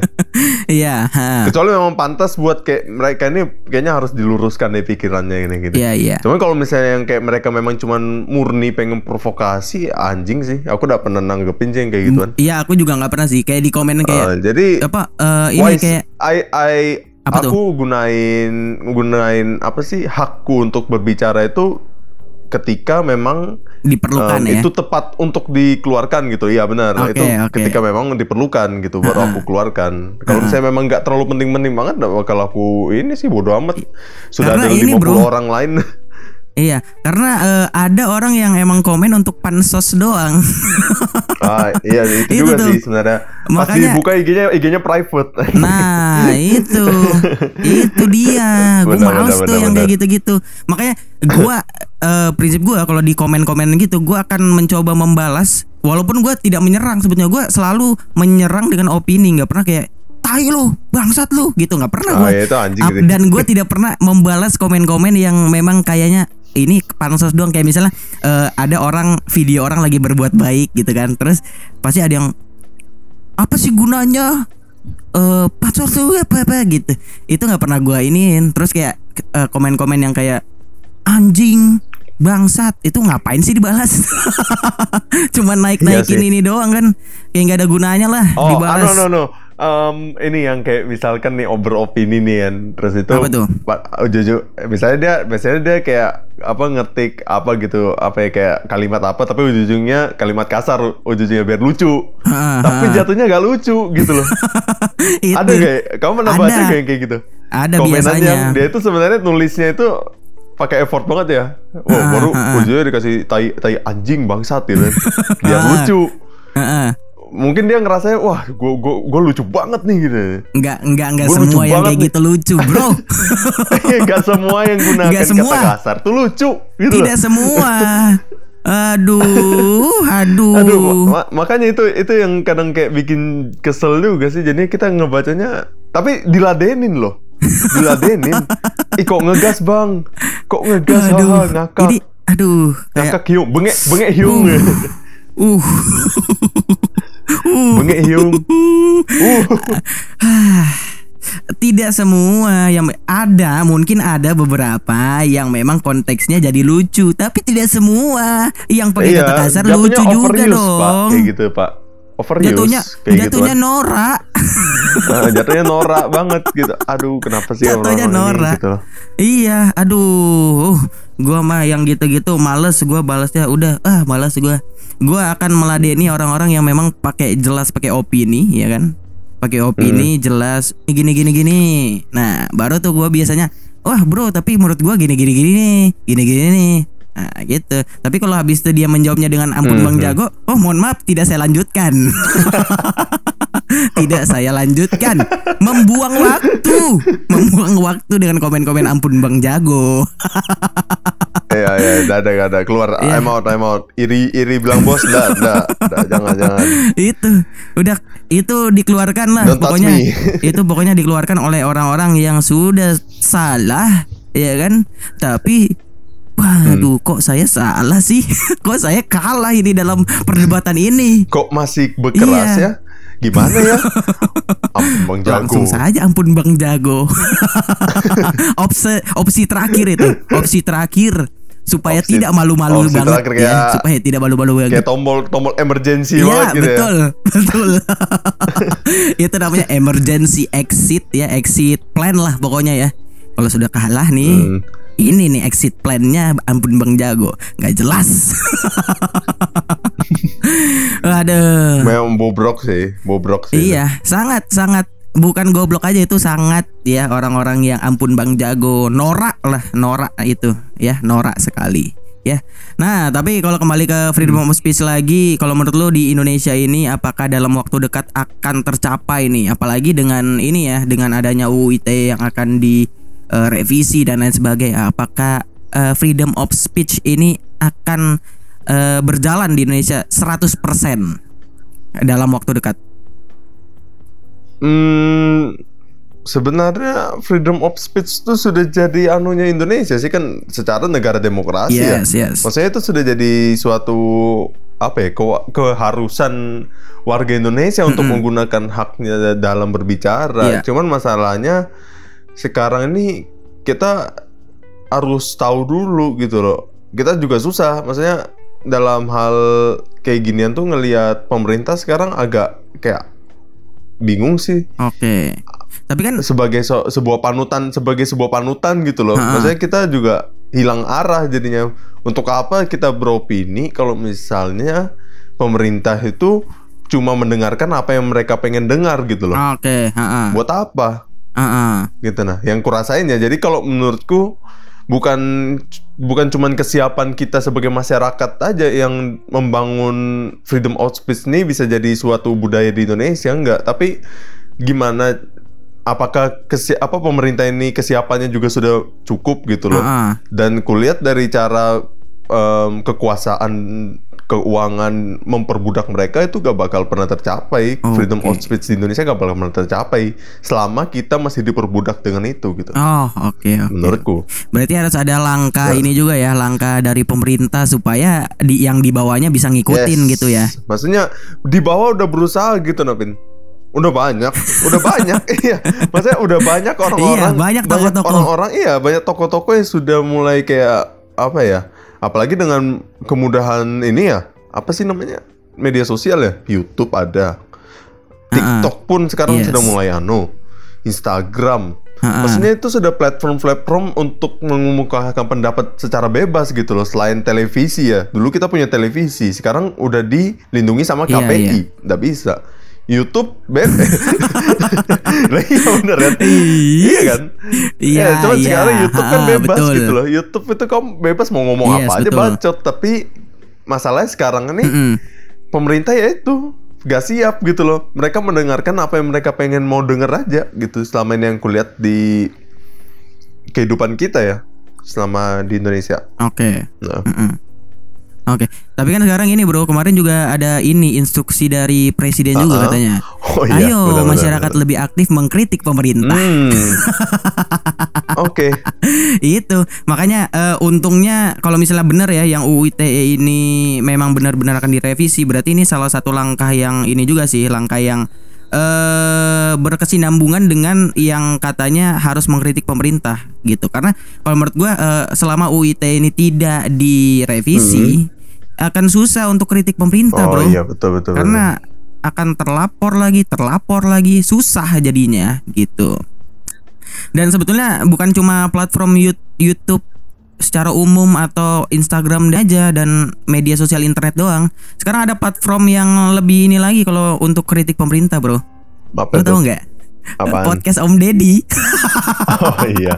iya ha. Kecuali memang pantas buat kayak mereka ini kayaknya harus diluruskan deh pikirannya ini gitu. iya iya Cuman kalau misalnya yang kayak mereka memang cuman murni pengen provokasi, anjing sih. Aku udah pernah nanggepin sih yang kayak gituan. iya aku juga nggak pernah sih kayak di komen kayak Eh, jadi apa eh, ini wise, kayak I, I, Apa aku gunain gunain apa sih hakku untuk berbicara itu ketika memang diperlukan em, ya itu tepat untuk dikeluarkan gitu. Iya benar. Oke, itu oke. ketika memang diperlukan gitu baru Ha-ha. aku keluarkan. Kalau Ha-ha. misalnya memang nggak terlalu penting-penting banget, bakal aku ini sih bodo amat. Sudah Karena ada 50 bro. orang lain. Iya, karena eh, ada orang yang emang komen untuk pansos doang. Ah, iya itu, Itu juga tuh. sih sebenarnya. Makanya- buka IG-nya IG-nya private. Nah, itu. itu dia. Gue males benar, tuh benar, yang benar. kayak gitu-gitu. Makanya gua eh, prinsip gua kalau di komen-komen gitu gua akan mencoba membalas walaupun gua tidak menyerang sebetulnya gua selalu menyerang dengan opini, nggak pernah kayak tai lu, bangsat lu gitu nggak pernah Oh, ya, itu anjing Ap- gitu. Dan gue tidak pernah membalas komen-komen yang memang kayaknya ini pansos doang. Kayak misalnya eh, ada orang video orang lagi berbuat baik gitu kan. Terus pasti ada yang apa sih gunanya? Eh pansos tuh apa apa? gitu. Itu nggak pernah gua iniin. Terus kayak eh, komen-komen yang kayak anjing bangsat. Itu ngapain sih dibalas? Cuman naik naikin Iya sih. ini doang kan. Kayak nggak ada gunanya lah Oh, ah, dibalas. no no no. Em, ini yang kayak misalkan nih beropini nih kan. Terus itu Apa tuh? Pak Jojo misalnya dia biasanya dia kayak apa ngetik apa gitu, apa ya kayak kalimat apa tapi ujung-ujungnya kalimat kasar, ujung-ujungnya biar lucu. Ha, tapi ha. jatuhnya gak lucu gitu loh. Itu. Ada kayak kamu pernah Ada. baca kayak kayak gitu? Ada Komenan biasanya. yang dia itu sebenarnya nulisnya itu pakai effort banget ya. Wah, Ah, baru ujungnya dikasih tai tai anjing bangsat gitu. kan. Biar lucu. Mungkin dia ngerasanya wah gue gue gue lucu banget nih gitu. Enggak Gua lucu semua yang kayak nih. gitu lucu, bro. Gak semua yang gunakan Nggak semua. kata kasar tuh lucu gitu Tidak loh. semua. Aduh, aduh. Aduh, ma- ma- makanya itu itu yang kadang kayak bikin kesel juga sih. Jadi kita ngebacanya tapi diladenin loh. Diladenin. Ih kok ngegas, Bang? Kok ngegas? aduh. Haha, ngakak. Ini aduh, Ngakak kayak hiung, bengek bengek hiung. uh. Bengek hiung. Uh. Tidak semua yang ada, mungkin ada beberapa yang memang konteksnya jadi lucu, tapi tidak semua yang pakai kata kasar Iya, lucu juga overuse, Pak. dong. Kayak gitu, Pak. Overuse Jatuhnya kayak jatuhnya gitu. norak. Kan. Nah, jatuhnya norak banget gitu. Aduh, kenapa sih Jatuhnya orang-orang ini norak. gitu. Iya, aduh, gua mah yang gitu-gitu males gua balasnya udah ah males gua. Gua akan meladeni orang-orang yang memang pakai jelas pakai opini, ya kan? Pakai opini jelas gini gini gini. Nah, baru tuh gua biasanya, wah bro, tapi menurut gua gini gini gini nih, gini gini nih. Nah, gitu. Tapi kalau habis itu dia menjawabnya dengan ampun Bang Jago, oh mohon maaf tidak saya lanjutkan. tidak saya lanjutkan. Membuang waktu, membuang waktu dengan komen-komen ampun Bang Jago. Iya, iya, ada, udah ada. Keluar, Iya. I'm out, I'm out. Iri, iri bilang bos, dah, dah, dah, jangan, jangan. itu udah itu dikeluarkan lah Don't pokoknya itu pokoknya dikeluarkan oleh orang-orang yang sudah salah ya kan tapi waduh Hmm. kok saya salah sih kok saya kalah ini dalam perdebatan ini Kok masih berkeras Iya. ya? Gimana ya? Ampun Bang Jago. langsung saja ampun bang jago. Opsi opsi terakhir itu opsi terakhir. Supaya Opsi- tidak malu-malu banget. terakhir ya kayak- supaya tidak malu-malu banget. Kayak tombol tombol emergency Iya banget gitu betul ya. betul. Itu namanya emergency exit ya exit plan lah pokoknya ya. Kalau sudah kalah nih Hmm. ini nih exit plannya ampun bang jago. Nggak jelas Aduh Memang bobrok sih, bobrok sih. iya sangat sangat. Bukan goblok aja itu sangat ya orang-orang yang ampun bang jago. Norak lah norak itu ya norak sekali ya. Nah tapi kalau kembali ke freedom of speech lagi kalau menurut lo di Indonesia ini apakah dalam waktu dekat akan tercapai nih? Apalagi dengan ini ya dengan adanya UU ITE yang akan direvisi dan lain sebagainya. Apakah eh, freedom of speech ini akan eh, berjalan di Indonesia 100% dalam waktu dekat Hmm, sebenarnya freedom of speech itu sudah jadi anunya Indonesia sih kan secara negara demokrasi ya. yes yes Maksudnya itu sudah jadi suatu apa ya kewa- keharusan warga Indonesia untuk Mm-mm. menggunakan haknya dalam berbicara. Iya. Cuman masalahnya sekarang ini kita harus tahu dulu gitu loh. Kita juga susah, maksudnya dalam hal kayak ginian tuh ngelihat pemerintah sekarang agak kayak bingung sih Oke. Tapi kan sebagai so- sebuah panutan sebagai sebuah panutan gitu loh. Ha-ha. Maksudnya kita juga hilang arah jadinya. Untuk apa kita beropini kalau misalnya pemerintah itu cuma mendengarkan apa yang mereka pengen dengar gitu loh. oke, heeh. Buat apa? Heeh. Gitu nah. Yang kurasain ya. Jadi kalau menurutku bukan bukan cuman kesiapan kita sebagai masyarakat aja yang membangun freedom of speech ini bisa jadi suatu budaya di Indonesia enggak, tapi gimana apakah kesi apa pemerintah ini kesiapannya juga sudah cukup gitu loh. Ah, ah. Dan kulihat dari cara em, kekuasaan keuangan memperbudak mereka itu gak bakal pernah tercapai. Oke. Freedom of speech di Indonesia gak bakal pernah tercapai selama kita masih diperbudak dengan itu gitu. Oh, oke oke. Menurutku. Berarti harus ada langkah Ya. ini juga ya, langkah dari pemerintah supaya di yang di bawahnya bisa ngikutin Yes. gitu ya. Maksudnya di bawah udah berusaha gitu Nopin. Udah banyak, udah banyak, iya. Maksudnya udah banyak orang-orang, Iya, banyak toko-toko. orang-orang, iya, banyak toko-toko yang sudah mulai kayak apa ya? Apalagi dengan kemudahan ini ya, apa sih namanya media sosial ya? YouTube ada, TikTok pun sekarang Yes. sudah mulai anu, Instagram. Ha-ha. Maksudnya itu sudah platform-platform untuk mengemukakan pendapat secara bebas gitu loh. Selain televisi ya. Dulu kita punya televisi, sekarang udah dilindungi sama Iya, KPI. Nggak bisa. YouTube bebas. Lah iya bener kan? iya kan? Iya, Ya, cuman iya. sekarang YouTube kan Ha-ha, bebas betul. gitu loh. YouTube itu kamu bebas mau ngomong Yes, apa aja betul. bacot. Tapi masalahnya sekarang ini Mm-mm. pemerintah ya itu gak siap gitu loh. Mereka mendengarkan apa yang mereka pengen mau denger aja gitu. Selama ini yang kulihat di kehidupan kita ya selama di Indonesia. Oke. Nah, Mm-mm. Oke, tapi kan sekarang ini bro, kemarin juga ada ini instruksi dari presiden juga Uh-uh. katanya. Oh iya, Ayo benar-benar. masyarakat lebih aktif mengkritik pemerintah. Hmm. Oke. Itu makanya eh, untungnya kalau misalnya benar ya yang UU ITE ini memang benar-benar akan direvisi, berarti ini salah satu langkah yang ini juga sih, langkah yang eh berkesinambungan dengan yang katanya harus mengkritik pemerintah gitu. Karena kalau menurut gua eh, selama UU ITE ini tidak direvisi akan susah untuk kritik pemerintah, Oh Bro. iya betul betul. Karena akan terlapor lagi, terlapor lagi, susah jadinya gitu. Dan sebetulnya bukan cuma platform YouTube secara umum atau Instagram aja dan media sosial internet doang. Sekarang ada platform yang lebih ini lagi kalau untuk kritik pemerintah, Bro. apa Lo tau nggak? Apaan? Podcast Om Deddy. Oh iya.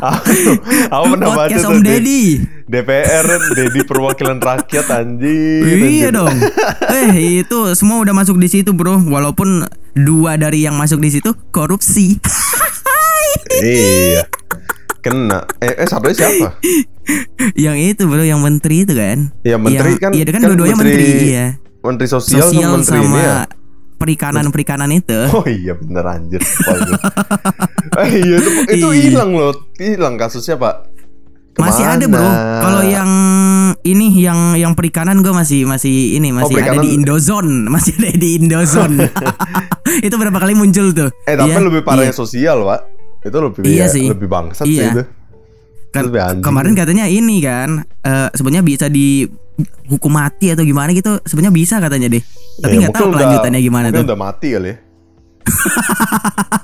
aku, aku pernah baca Podcast Om Deddy. DPR, Dedi Perwakilan Rakyat anjir. Iya anjir. dong. Eh itu semua udah masuk di situ, Bro. Walaupun dua dari yang masuk di situ korupsi. Iya. Kena. Eh, eh satunya siapa? yang itu bro yang menteri itu kan Ya, menteri Yang- kan- iya kan, kan dua-duanya menteri, menteri iya Menteri Sosial, sosial sama Menteri sama ini ya. Perikanan perikanan itu Oh iya bener anjir. Eh, iya itu itu Iya. hilang loh. Hilang kasusnya, Pak. masih ada bro Ke mana? kalau yang ini yang yang perikanan gue masih masih ini masih ada perikanan- di Indozone masih ada di Indozone itu berapa kali muncul tuh Eh tapi Iya, lebih parah iya. sosial, Pak. Itu lebih Iya ya, sih. lebih bangsat Iya. sih itu. Kan- kemarin katanya ini kan eh, sebenarnya bisa di hukum mati atau gimana gitu sebenarnya bisa katanya deh tapi Ya, nggak tahu mungkin udah- kelanjutannya gimana tuh udah mati kali ya.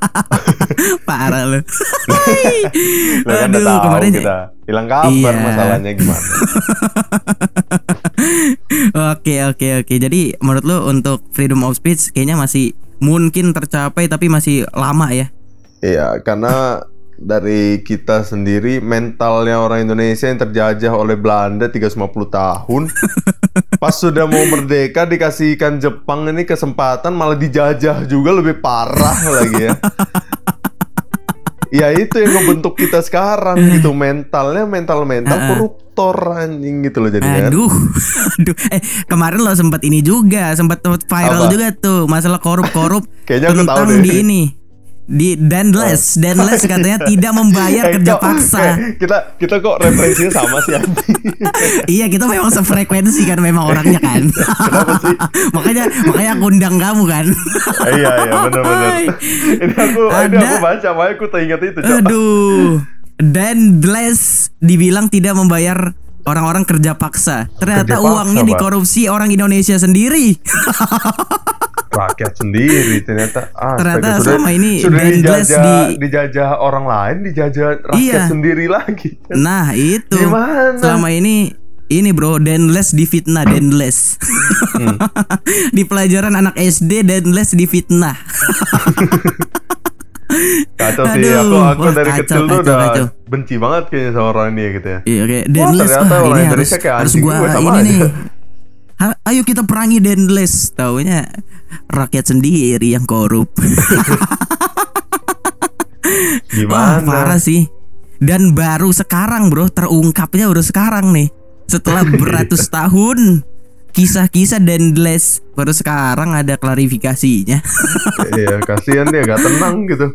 parah lu Lo kan udah Aduh, tahu kemarin kita hilang kabar Iya. masalahnya gimana. Oke oke oke. Jadi menurut lo untuk freedom of speech kayaknya masih mungkin tercapai tapi masih lama ya. Iya, karena dari kita sendiri mentalnya orang Indonesia yang terjajah oleh Belanda 350 tahun. Pas sudah mau merdeka dikasihkan Jepang ini kesempatan malah dijajah juga lebih parah lagi ya. Ya itu yang membentuk kita sekarang gitu mentalnya mental mental koruptor anjing gitu loh jadinya. kan. Aduh, aduh. Eh kemarin lo sempat ini juga, sempat viral Apa? juga tuh masalah korup-korup Kayaknya aku tahu tentang deh. di ini di Danless, Danless katanya tidak membayar Eh, kerja kok- paksa. eh, kita kita kok referensinya sama sih iya kita memang sefrekuensi kan memang orangnya kan. makanya makanya aku undang kamu kan. iya iya benar benar. ini aku ini Ada- aku baca makanya aku teringat itu. Cok. Aduh. Dan Bless dibilang tidak membayar orang-orang kerja paksa. Ternyata Kerja paksa, uangnya dikorupsi orang Indonesia sendiri. Rakyat sendiri ternyata ah, Ternyata astaga, selama ini sudah dijajah di- dijajah orang lain dijajah rakyat Iya. sendiri lagi Nah, itu. Gimana? Selama ini ini bro, Denless difitnah, Denless. Hmm. di pelajaran anak SD Denless difitnah. Kacau sih, Aduh, aku aku wah, dari kacau, kecil tuh kacau, udah kacau. benci banget kayaknya sama orang ini gitu ya. Iya kayak Wah, Denless ternyata wah, orang ini harus Indonesia kayak harus gua juga, sama ini aja. nih. Ayo kita perangi Denless. Taunya rakyat sendiri yang korup. Wah, Gimana? parah sih. Dan baru sekarang, Bro, terungkapnya baru sekarang nih. Setelah beratus tahun kisah-kisah Denless baru sekarang ada klarifikasinya. Iya, kasihan dia gak tenang gitu.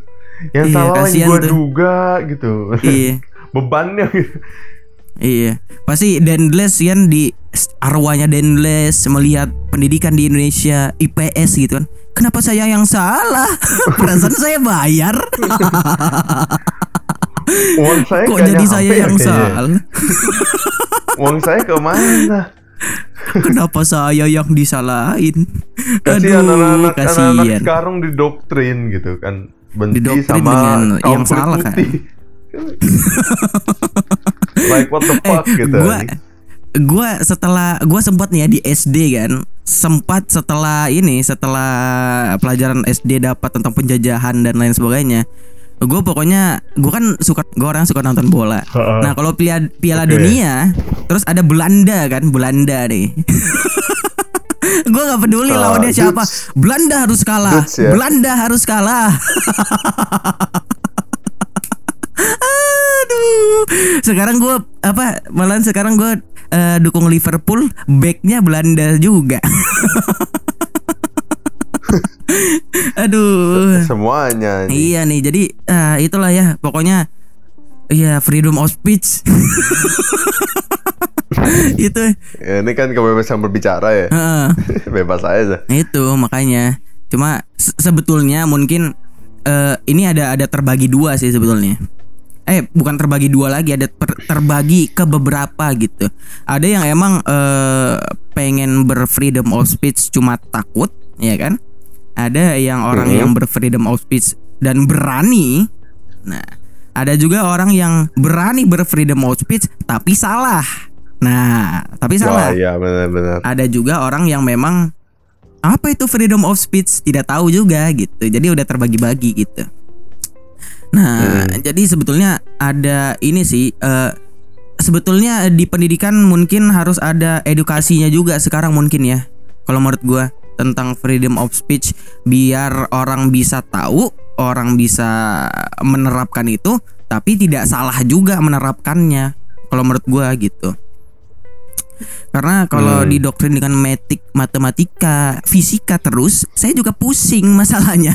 Yang Iya, salah lagi gue duga gitu. iya. Bebannya gitu. Iya, pasti Denless kan di arwahnya Denless melihat pendidikan di Indonesia IPS gitu kan. Kenapa saya yang salah? Perasaan saya bayar. Uang saya Kok jadi saya ya yang kayaknya. salah? Uang saya ke mana? Kenapa saya yang disalahin? Kasihan anak-anak anak-anak kasihan. sekarang didoktrin gitu kan. Benci Didoktrin sama dengan yang salah, kan? Like what the fuck gitu. gua gua setelah gua sempat nih ya di SD kan sempat setelah ini setelah pelajaran SD dapat tentang penjajahan dan lain sebagainya gue pokoknya gue kan suka gue orang suka nonton bola Ha-ha. nah kalau piala piala Oke. dunia terus ada Belanda kan Belanda nih gue nggak peduli Ah, lawannya siapa. Belanda harus kalah Duits ya. Belanda harus kalah Aduh. Sekarang gue apa? Malahan sekarang gue eh, dukung Liverpool, backnya Belanda juga. Aduh. Semuanya. nih. Iya nih, jadi ah, itulah ya, pokoknya ya freedom of speech. itu. Ya, ini kan kebebasan berbicara ya. Heeh. Bebas aja. Itu makanya. Cuma se- sebetulnya mungkin eh, ini ada ada terbagi dua sih sebetulnya. Eh bukan terbagi dua lagi, ada per- terbagi ke beberapa gitu. Ada yang emang eh, pengen berfreedom of speech cuma takut, ya kan? Ada yang orang Mhm. yang berfreedom of speech dan berani. Nah, ada juga orang yang berani berfreedom of speech tapi salah. Nah, tapi salah Wah, iya benar-benar. ada juga orang yang memang apa itu freedom of speech tidak tahu juga gitu jadi udah terbagi-bagi gitu nah jadi sebetulnya ada ini sih eh, sebetulnya di pendidikan mungkin harus ada edukasinya juga sekarang mungkin ya. Kalau menurut gua tentang freedom of speech biar orang bisa tahu orang bisa menerapkan itu tapi tidak salah juga menerapkannya. Kalau menurut gua gitu karena kalau Hmm. didoktrin dengan metik matematika, fisika terus, saya juga pusing masalahnya.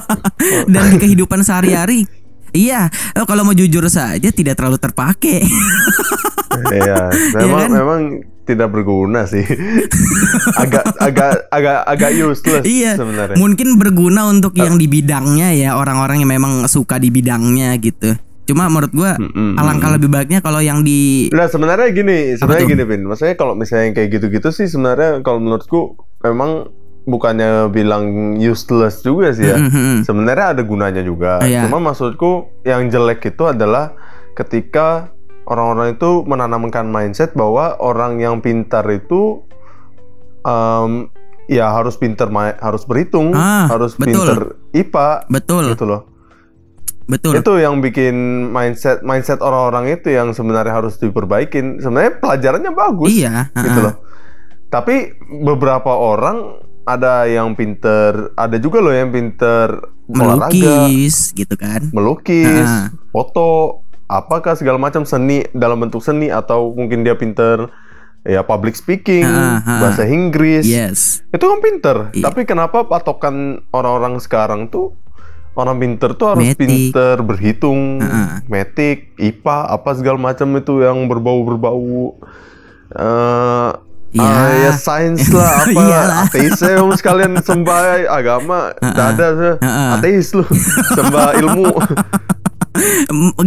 Dan di kehidupan sehari-hari, iya, eh, kalau mau jujur saja tidak terlalu terpakai. Iya, memang kan? memang tidak berguna sih. agak agak agak agak useless iya, sebenarnya. mungkin berguna untuk yang di bidangnya ya, orang-orang yang memang suka di bidangnya gitu. Cuma menurut gua Mm-mm. alangkah lebih baiknya kalau yang di Nah sebenarnya gini, sebenarnya gini Pin. Maksudnya kalau misalnya yang kayak gitu-gitu sih sebenarnya kalau menurutku memang bukannya bilang useless juga sih ya. Mhm. Sebenarnya ada gunanya juga. Iya. Cuma maksudku yang jelek itu adalah ketika orang-orang itu menanamkan mindset bahwa orang yang pintar itu em, ya harus pintar harus berhitung, Ah, harus betul. pintar IPA betul, gitu loh. Betul. Itu yang bikin mindset mindset orang-orang itu yang sebenarnya harus diperbaikin. Sebenarnya pelajarannya bagus Iya, gitu ah. loh. Tapi beberapa orang ada yang pinter, ada juga loh yang pinter olahraga, melukis gitu kan. melukis, Ah. foto, apakah segala macam seni dalam bentuk seni atau mungkin dia pinter ya public speaking, ah. bahasa Inggris. Yes. Itu kan pinter. Iya. Tapi kenapa patokan orang-orang sekarang tuh orang pinter tuh harus Metik. pinter berhitung, Heeh. metik, IPA, apa segala macam itu yang berbau-berbau eh Ya. ah, ya sains lah apa ateis ya sekalian sembah agama tidak ada. Heeh. ateis lu sembah ilmu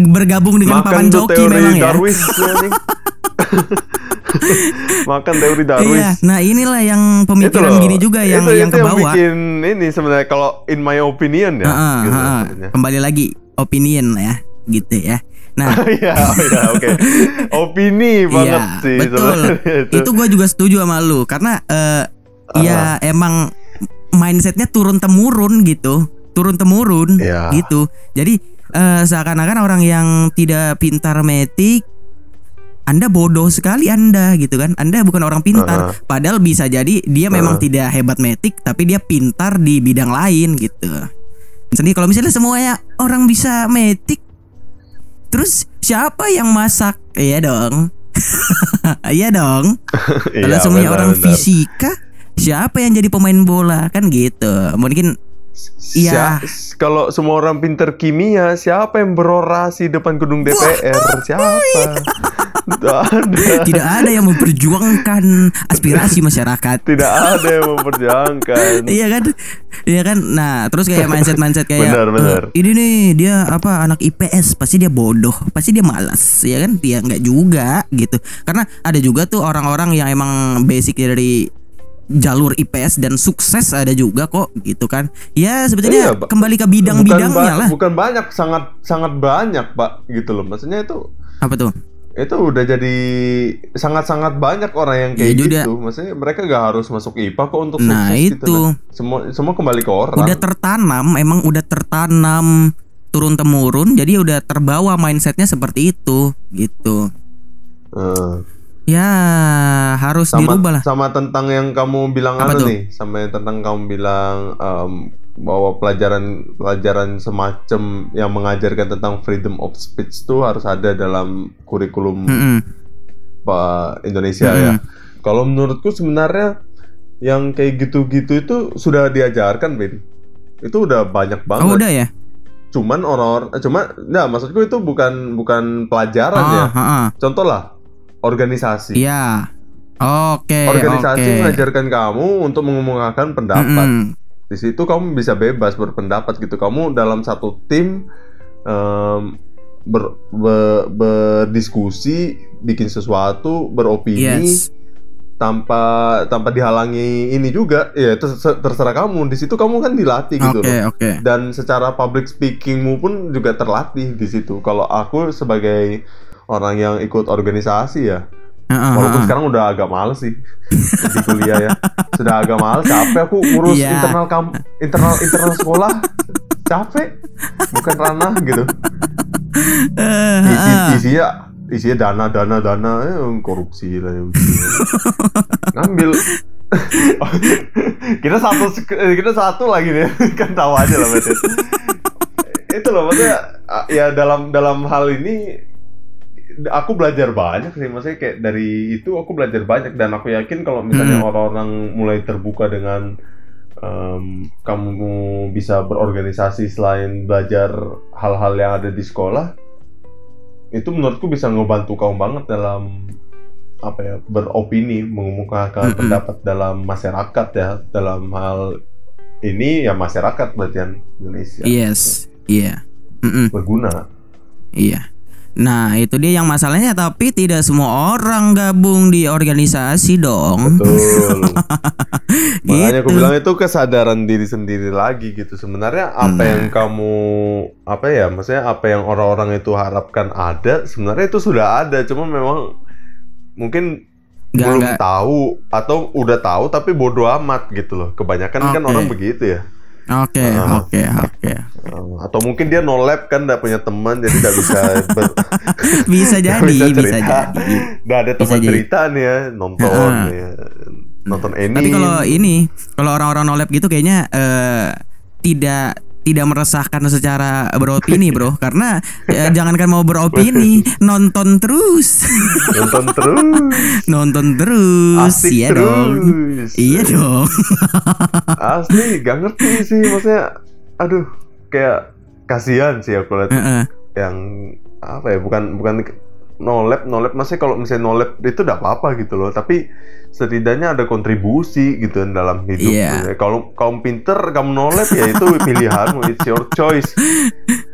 bergabung dengan papan makan tuh joki teori memang ya. Darwis ya. makan teori Darwis Iya, nah inilah yang pemikiran loh. gini juga yang Itu- yang itu ke bawah. bikin ini sebenarnya kalau in my opinion ya. Heeh, gitu heeh. maksudnya. Kembali lagi opinion ya, gitu ya. Nah, Iya, oh ya, oke. Opini banget iya, sih betul. sebenarnya Itu gue juga setuju sama lu karena eh, ya emang mindsetnya turun temurun gitu. turun temurun Iya. gitu. Jadi eh, seakan-akan orang yang tidak pintar metik anda bodoh sekali Anda gitu kan. Anda bukan orang pintar. Padahal bisa jadi dia memang tidak hebat metik tapi dia pintar di bidang lain gitu. Jadi kalau misalnya semuanya orang bisa metik terus siapa yang masak? Iya dong. iya dong. Kalau Iya, semuanya benar, orang benar. fisika siapa yang jadi pemain bola kan gitu. Mungkin Iya. Kalau semua orang pinter kimia, siapa yang berorasi depan gedung DPR? Siapa? Tidak ada. tidak ada yang memperjuangkan aspirasi masyarakat. Tidak ada yang memperjuangkan. Iya kan? Iya kan? Nah, terus kayak mindset-mindset kayak Benar, benar. "Eh, ini nih dia apa anak IPS pasti dia bodoh, pasti dia malas, ya kan? Dia nggak juga gitu. Karena ada juga tuh orang-orang yang emang basic dari jalur IPS dan sukses ada juga kok gitu kan. Ya sebetulnya Iya, kembali ke bidang-bidangnya lah. Bukan banyak, sangat sangat banyak, Pak. Gitu loh. Maksudnya itu Apa tuh? itu udah jadi sangat-sangat banyak orang yang kayak Iya juga. gitu. Maksudnya mereka gak harus masuk IPA kok untuk Nah, sukses gitu. itu. Nah, semua semua kembali ke orang. Udah tertanam, emang udah tertanam turun temurun, jadi udah terbawa mindsetnya seperti itu gitu. Eh, Ya harus sama dirubah lah. sama tentang yang kamu bilang Apa anu tuh? nih, sama yang tentang kamu bilang em, bahwa pelajaran pelajaran semacam yang mengajarkan tentang freedom of speech itu harus ada dalam kurikulum Mm-mm. Pak Indonesia Mm-mm. ya. Kalau menurutku sebenarnya yang kayak gitu-gitu itu sudah diajarkan, Bin. Itu udah banyak banget. Oh udah ya? Cuman orang-orang, eh, cuma, nah maksudku itu bukan bukan pelajaran ya. Ah, ah, ah. Contoh lah, organisasi. Iya. Oke. organisasi oke. mengajarkan kamu untuk mengumumkan pendapat. Mm-mm. Di situ kamu bisa bebas berpendapat gitu. Kamu dalam satu tim em, ber, be- berdiskusi, bikin sesuatu, beropini Yes. tanpa tanpa dihalangi ini juga. Ya terserah kamu. Di situ kamu kan dilatih gitu Oke loh. oke. Dan secara public speakingmu pun juga terlatih di situ. Kalau aku sebagai orang yang ikut organisasi ya, Ah, ah, Walaupun ah. sekarang udah agak males sih di kuliah ya. Sudah agak males, capek aku ngurus Iya. internal kam internal internal sekolah. Capek. Bukan ranah gitu. Eh, Isi, ah. isinya isinya dana dana dana eh, korupsi lah ya. Ngambil kita satu kita satu lagi nih kan tahu aja lah berarti. Itu loh maksudnya ya dalam dalam hal ini aku belajar banyak sih maksudnya kayak dari itu aku belajar banyak dan aku yakin kalau misalnya Hmm. orang-orang mulai terbuka dengan em, kamu bisa berorganisasi selain belajar hal-hal yang ada di sekolah itu menurutku bisa ngebantu kamu banget dalam apa ya beropini mengumumkan Mm-mm. pendapat dalam masyarakat ya dalam hal ini ya masyarakat berarti Indonesia Yes. Iya. Mm-mm. berguna Iya. Nah itu dia yang masalahnya tapi tidak semua orang gabung di organisasi dong. Betul. Makanya aku Gitu. bilang itu kesadaran diri sendiri lagi gitu. Sebenarnya apa Nah. yang kamu apa ya, maksudnya apa yang orang-orang itu harapkan ada, sebenarnya itu sudah ada. Cuma memang mungkin Nggak, belum nggak. tahu atau udah tahu tapi bodoh amat gitu loh. Kebanyakan kan Oke. orang begitu ya. Oke Ah. oke oke. Uh, Atau mungkin dia no lab kan nggak punya teman jadi nggak bisa Bisa jadi bisa cerita. jadi. Nggak ada Bisa teman cerita nih ya nonton Ah. ya. nonton anime. Tapi kalau ini, kalau orang-orang nolep gitu kayaknya eh, tidak tidak meresahkan secara beropini, Bro. Karena eh, jangankan mau beropini, nonton terus. nonton terus. nonton terus. Asik iya terus. dong. Iya dong. Asli gak ngerti sih maksudnya aduh kayak kasihan sih aku lihat Heeh. yang apa ya bukan bukan nolep nolep maksudnya kalau misalnya nolep itu udah apa-apa gitu loh. Tapi setidaknya ada kontribusi gitu dalam hidup Iya. kalau kamu pinter kamu nolep ya itu pilihanmu. It's your choice.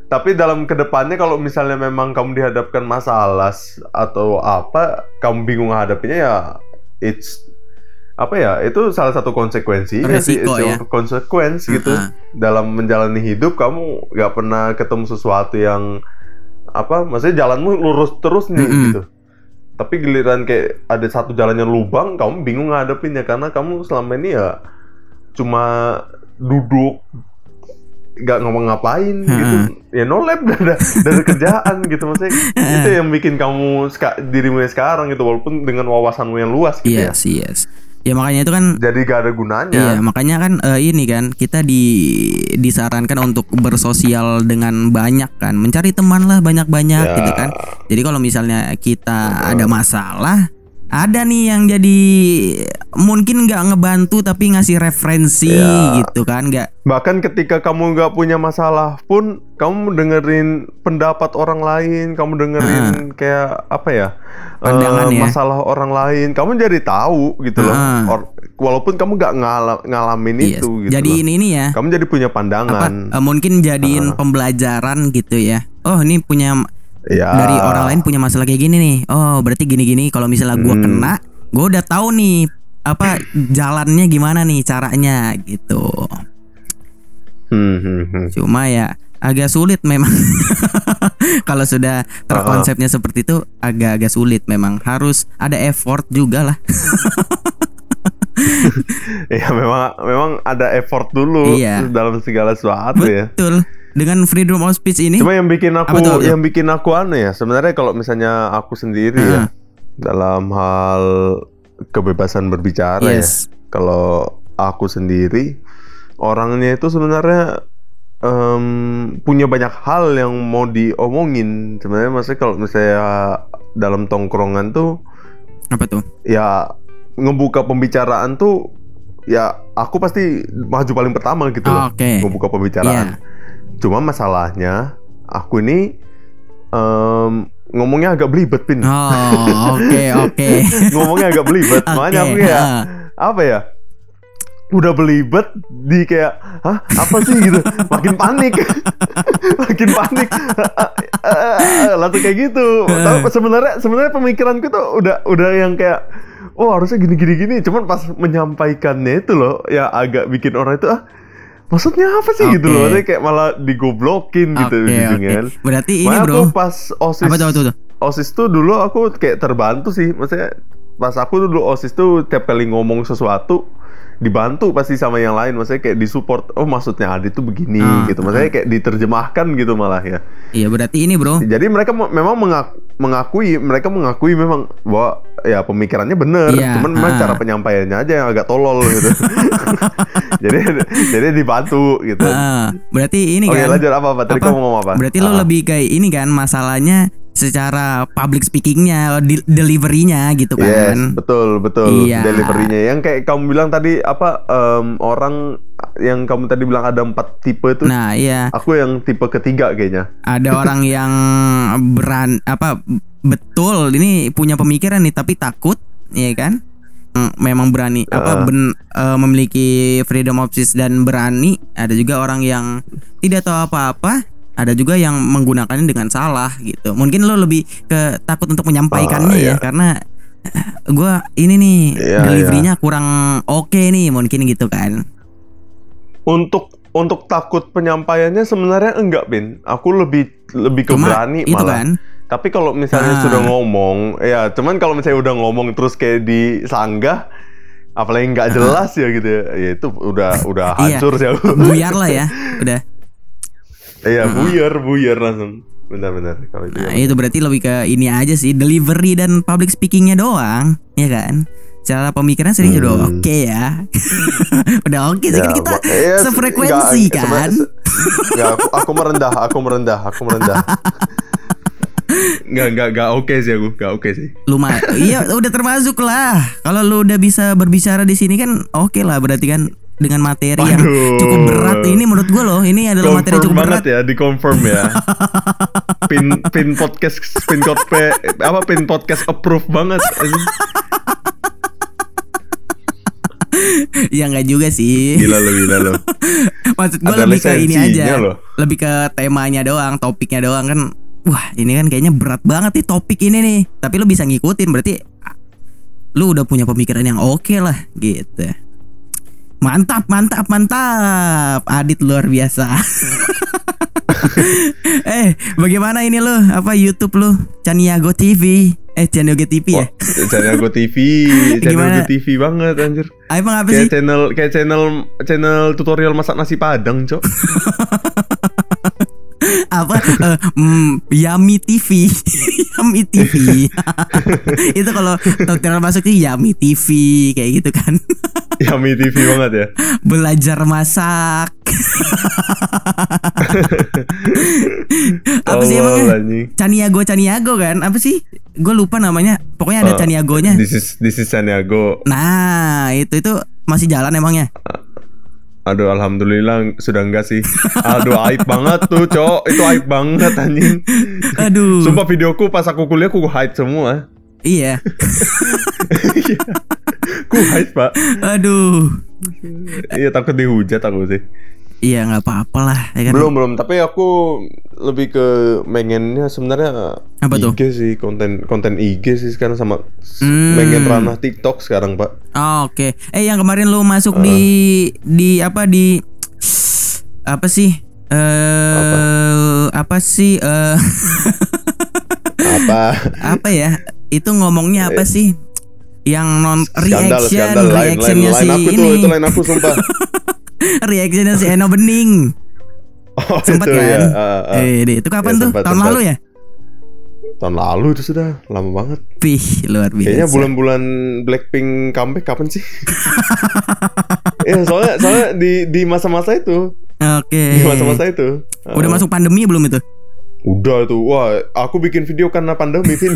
Tapi dalam ke depannya kalau misalnya memang kamu dihadapkan masalah atau apa kamu bingung hadapinya ya it's apa ya itu salah satu konsekuensi Resiko ya. konsekuensi gitu. Heeh. dalam menjalani hidup kamu nggak pernah ketemu sesuatu yang apa maksudnya jalanmu lurus terus nih Mm-mm. gitu. Tapi giliran kayak ada satu jalannya lubang kamu bingung ngadepinnya. Karena kamu selama ini ya cuma duduk nggak ngomong ngapain gitu. Ya no lab dari, dari kerjaan gitu. Maksudnya itu yang bikin kamu dirimu yang sekarang gitu walaupun dengan wawasanmu yang luas gitu ya. yes yes ya makanya itu kan jadi gak ada gunanya Iya, makanya kan eh, ini kan kita di disarankan untuk bersosial dengan banyak kan, mencari teman lah banyak-banyak Ya. gitu kan. Jadi kalau misalnya kita ada masalah, ada nih yang jadi mungkin nggak ngebantu tapi ngasih referensi Ya. gitu kan, nggak bahkan ketika kamu nggak punya masalah pun kamu dengerin pendapat orang lain kamu dengerin kayak apa ya Pandangan ya. masalah orang lain kamu jadi tahu gitu loh Ah. Or- walaupun kamu nggak ngala- ngalamin Yes. itu gitu jadi ini ini ya. kamu jadi punya Apa pandangan eh, mungkin jadiin pembelajaran gitu ya. Oh, ini punya ya dari orang lain punya masalah kayak gini nih. Oh, berarti gini-gini kalau misalnya gua Hmm. kena, gua udah tahu nih apa jalannya gimana nih caranya gitu. Hmm, hmm, hmm. Cuma ya agak sulit memang. kalau sudah terkonsepnya seperti itu agak-agak sulit memang. Harus ada effort juga lah. ya memang memang ada effort dulu Iya. dalam segala sesuatu ya Betul. Dengan freedom of speech ini Cuma yang bikin aku Apa tuh, apa tuh? yang bikin aku aneh ya sebenarnya kalau misalnya aku sendiri ya dalam hal kebebasan berbicara ya. yes. Kalau aku sendiri orangnya itu sebenarnya em, punya banyak hal yang mau diomongin. Sebenarnya maksudnya kalau misalnya dalam tongkrongan tuh Apa tuh? ya ngebuka pembicaraan tuh ya aku pasti maju paling pertama gitu loh. Oke. Ngebuka pembicaraan. Iya. Cuma masalahnya aku ini em, ngomongnya agak belibet pin. Oh, oke oke. ngomongnya agak belibet. Makanya aku ya ah. apa ya? Udah belibet di kayak hah apa sih gitu makin panik makin panik langsung kayak gitu tapi sebenarnya sebenarnya pemikiranku tuh udah udah yang kayak oh harusnya gini gini gini cuman pas menyampaikannya itu loh ya agak bikin orang itu ah maksudnya apa sih gitu Oke. loh Maksudnya kayak malah digoblokin gitu Oke, ujungnya oke. kan. Berarti ini, Makanya Bro. aku pas osis Apa tuh, apa tuh, tuh? osis tuh dulu aku kayak terbantu sih maksudnya pas aku dulu osis tuh tiap kali ngomong sesuatu dibantu pasti sama yang lain maksudnya kayak disupport oh maksudnya Adit tuh begini Ah, gitu maksudnya kayak diterjemahkan gitu malah ya Iya, berarti ini, Bro. jadi mereka me- memang mengak- mengakui mereka mengakui memang bahwa ya pemikirannya bener Iya, cuman memang ah. cara penyampaiannya aja yang agak tolol gitu jadi jadi dibantu gitu Ah, berarti ini oke kan. lanjut apa apa tadi apa? kamu ngomong apa Berarti lo Ah. lebih kayak ini kan masalahnya secara public speakingnya, delivery-nya gitu Yes, kan. betul betul Iya. deliverynya. Yang kayak kamu bilang tadi apa em, orang yang kamu tadi bilang ada empat tipe itu. Nah, iya, Aku yang tipe ketiga kayaknya. ada orang yang beran apa betul ini punya pemikiran nih tapi takut, ya kan? Mm, Memang berani apa Ah. ben- eh, memiliki freedom of speech dan berani. Ada juga orang yang tidak tahu apa-apa. Ada juga yang menggunakannya dengan salah gitu. Mungkin lo lebih ke takut untuk menyampaikannya Ah, ya iya. karena eh, gua ini nih Iya, deliverynya kurang oke nih mungkin gitu kan. Untuk untuk takut penyampaiannya sebenarnya enggak, Bin. Aku lebih lebih ke Cuma berani itu malah. kan. Tapi kalau misalnya Ah. sudah ngomong, ya cuman kalau misalnya udah ngomong terus kayak disanggah apalagi nggak jelas ya gitu ya, ya itu udah udah Ah. Iya. hancur sih aku. Buyar lah ya. Udah. Iya, buyar, buyar langsung. Benar-benar kalau itu. Nah, ya. itu berarti lebih ke ini aja sih, delivery dan public speakingnya doang, ya kan? Secara pemikiran udah Hmm. oke ya. udah oke sih kan Ya, kita ya, se- sefrekuensi nggak, kan. sebenarnya se- nggak, aku, aku merendah, aku merendah, aku merendah. Nggak, nggak, nggak oke sih aku, nggak oke sih. Lumayan. iya, udah termasuk lah. Kalau lu udah bisa berbicara di sini kan oke lah berarti kan dengan materi yang Waduh. cukup berat ini menurut gue loh ini adalah materi Confirm cukup banget berat ya, di confirm ya. pin pin podcast, pin code apa pin podcast approve banget. ya nggak juga sih Gila lo, gila lo. maksud gue lebih ke ini aja loh. lebih ke temanya doang topiknya doang kan wah ini kan kayaknya berat banget nih topik ini nih tapi lu bisa ngikutin berarti ah, lu udah punya pemikiran yang oke lah gitu mantap mantap mantap Adit luar biasa eh, bagaimana ini lo? Apa YouTube lo? Chaniago TV. Eh, Chaniago TV ya? Channel Go TV, channel Gimana? Go TV banget anjir. Emang apa sih? Kayak channel kayak channel channel tutorial masak nasi padang, Cok. apa eh, mm, Yummy TV Yummy TV itu kalau tutorial masuk tuh Yummy TV kayak gitu kan. Yummy TV banget ya. belajar masak. Apa sih emangnya. Caniago Caniago kan? Apa sih? Gue lupa namanya. Pokoknya ada Eh, Caniagonya. This is this is Sanyago. nah itu itu masih jalan emangnya Aduh, alhamdulillah sudah enggak sih. Aduh, aib banget tuh, Cok. Itu aib banget anjing. aduh Sumpah videoku pas aku kuliah aku hide semua. iya Ku hide, Pak. aduh Iya, takut dihujat aku sih. Iya nggak apa-apa lah ya kan Belum, belum, tapi aku lebih ke pengennya sebenarnya Apa tuh? IG sih, konten konten IG sih sekarang sama Hmm. pengen ranah TikTok sekarang, Pak. Oh, Oke. Eh yang kemarin lu masuk di di apa di apa sih? Eh apa? sih? Eh Apa? apa ya? Itu ngomongnya apa sih? Yang non Skandal, reaction, skandal. Lain, reactionnya lain aku tuh, itu lain aku sumpah. reactionnya si Eno Bening. Oh, Sempat itu kan? ya. ah, ah. Eh, itu kapan Ya, tuh? sempat, Tahun sempat. lalu ya? Tahun lalu itu sudah lama banget. Pih, luar biasa. Kayaknya bulan-bulan Blackpink comeback kapan sih? Iya, soalnya soalnya di di masa-masa itu, Oke. di masa-masa itu. Udah Ah, masuk pandemi belum itu? Udah tuh. Wah, aku bikin video karena pandemi, Vin.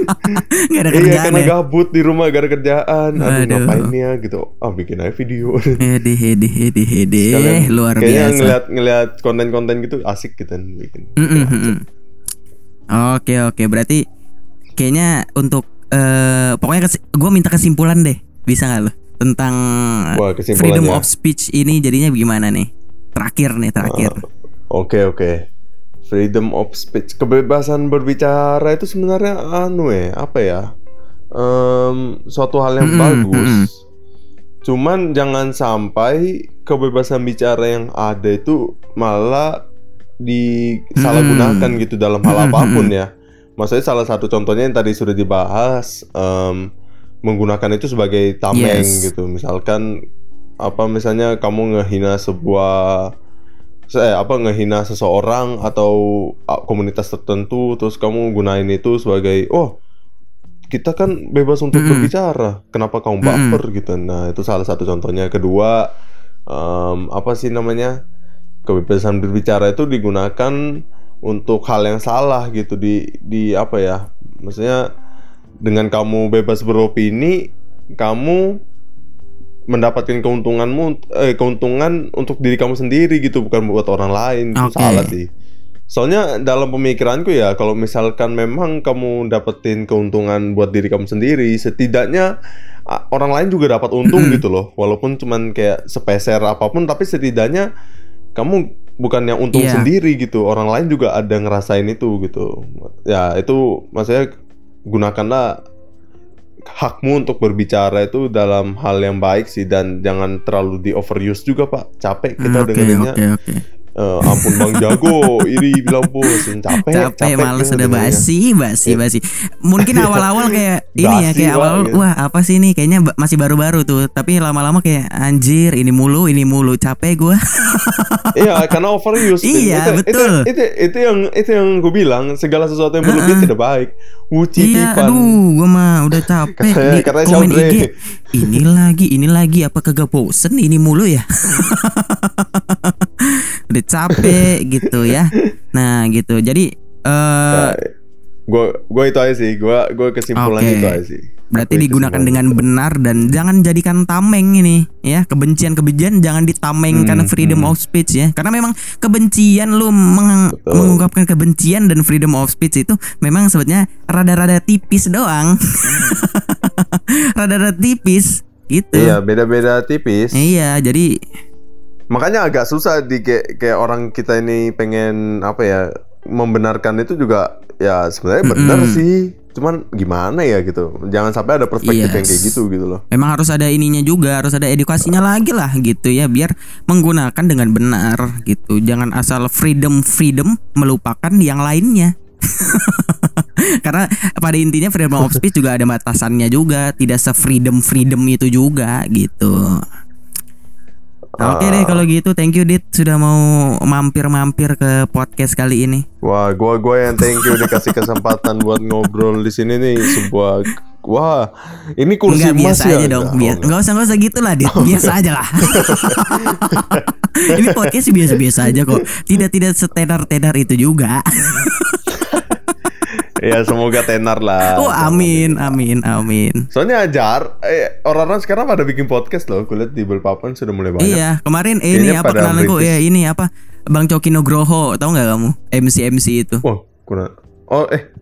Gak ada iya, kerjaan karena ya? gabut di rumah gak ada kerjaan. Aduh, Aduh. ngapain ya gitu. Ah, bikin aja video. Hede hede hede hede Sekalian- luar kayaknya biasa. ngeliat ngeliat konten-konten gitu asik gitu bikin. Mm, mm, mm, mm. Oke oke berarti kayaknya untuk eh pokoknya gue minta kesimpulan deh bisa nggak lo tentang Wah, freedom of speech ini jadinya gimana nih terakhir nih terakhir Oke oke. Freedom of speech, kebebasan berbicara itu sebenarnya anu ya, apa ya? Em, suatu hal yang Mm-mm, bagus. mm-mm. Cuman jangan sampai kebebasan bicara yang ada itu malah disalahgunakan gitu dalam hal apa pun ya. Maksudnya salah satu contohnya yang tadi sudah dibahas em, menggunakan itu sebagai tameng Yes. gitu. Misalkan apa misalnya kamu ngehina sebuah saya apa ngehina seseorang atau komunitas tertentu terus kamu gunain itu sebagai oh kita kan bebas untuk Mm-mm. berbicara. Kenapa kamu baper? Gitu. Nah itu salah satu contohnya. Kedua em, apa sih namanya kebebasan berbicara itu digunakan untuk hal yang salah gitu. Di di apa ya maksudnya dengan kamu bebas beropini kamu mendapatkan keuntunganmu eh keuntungan untuk diri kamu sendiri gitu bukan buat orang lain itu Oke. salah sih soalnya dalam pemikiranku ya kalau misalkan memang kamu dapetin keuntungan buat diri kamu sendiri setidaknya orang lain juga dapat untung Mm-mm. gitu loh walaupun cuman kayak sepeser apa pun tapi setidaknya kamu bukan yang untung Iya. sendiri gitu orang lain juga ada ngerasain itu gitu ya itu maksudnya gunakanlah hakmu untuk berbicara itu dalam hal yang baik sih dan jangan terlalu di overuse juga pak. Capek kita oke dengerinnya. oke oke Eh, ampun bang jago iri bilang bos capek capek males kita udah dengerinnya. basi basi Iya. basi mungkin awal-awal kayak ini ya kayak awal banget. wah apa sih ini kayaknya masih baru-baru tuh tapi lama-lama kayak anjir ini mulu ini mulu capek gua Iya, karena overuse. Iya, itu, betul. Itu, itu, itu yang itu yang gue bilang segala sesuatu yang berlebihan tidak baik. Wuci Iya, pipan. aduh, gua mah udah capek Katanya- di katanya komen. IG. Ini lagi, ini lagi, apa kagak bosen ini mulu ya? udah capek gitu ya. Nah, gitu. Jadi eh Gue gue itu aja sih. Gue gue kesimpulan Oke. itu aja sih. berarti digunakan dengan itu. benar dan jangan jadikan tameng ini ya. Kebencian-kebencian jangan ditamengkan Hmm, freedom hmm. of speech ya. Karena memang kebencian lu meng- Betul. mengungkapkan kebencian dan freedom of speech itu memang sebetulnya rada-rada tipis doang. rada-rada tipis gitu. Iya, beda-beda tipis. Iya, jadi Makanya agak susah di kayak, kayak orang kita ini pengen apa ya membenarkan itu juga ya sebenarnya benar Mm-mm. sih. cuman gimana ya gitu jangan sampai ada perspektif yang kayak Yes. gitu gitu loh Memang harus ada ininya juga, harus ada edukasinya lagi lah gitu ya biar menggunakan dengan benar gitu. Jangan asal freedom freedom melupakan yang lainnya. Karena pada intinya freedom of speech juga ada batasannya juga, tidak se freedom freedom itu juga gitu. Oke deh kalau gitu, thank you Dit sudah mau mampir-mampir ke podcast kali ini. wah gua gua yang thank you dikasih kesempatan buat ngobrol di sini nih sebuah wah ini kursi Enggak biasa ya aja dong, biasa. oh, Enggak usah enggak usah gitu lah, Dit. Biasa aja lah. Ini podcast biasa-biasa aja kok. Tidak tidak setenar-tenar itu juga. ya semoga tenar lah Oh, amin, amin, amin. soalnya ajar eh, orang-orang sekarang pada bikin podcast loh kulihat di Belpapan sudah mulai banyak Iya, kemarin ini Kayaknya apa kenalanku merintis. ya ini apa Bang Coki Nugroho, tahu nggak kamu? MC MC itu. Wah, kurang. Oh, eh.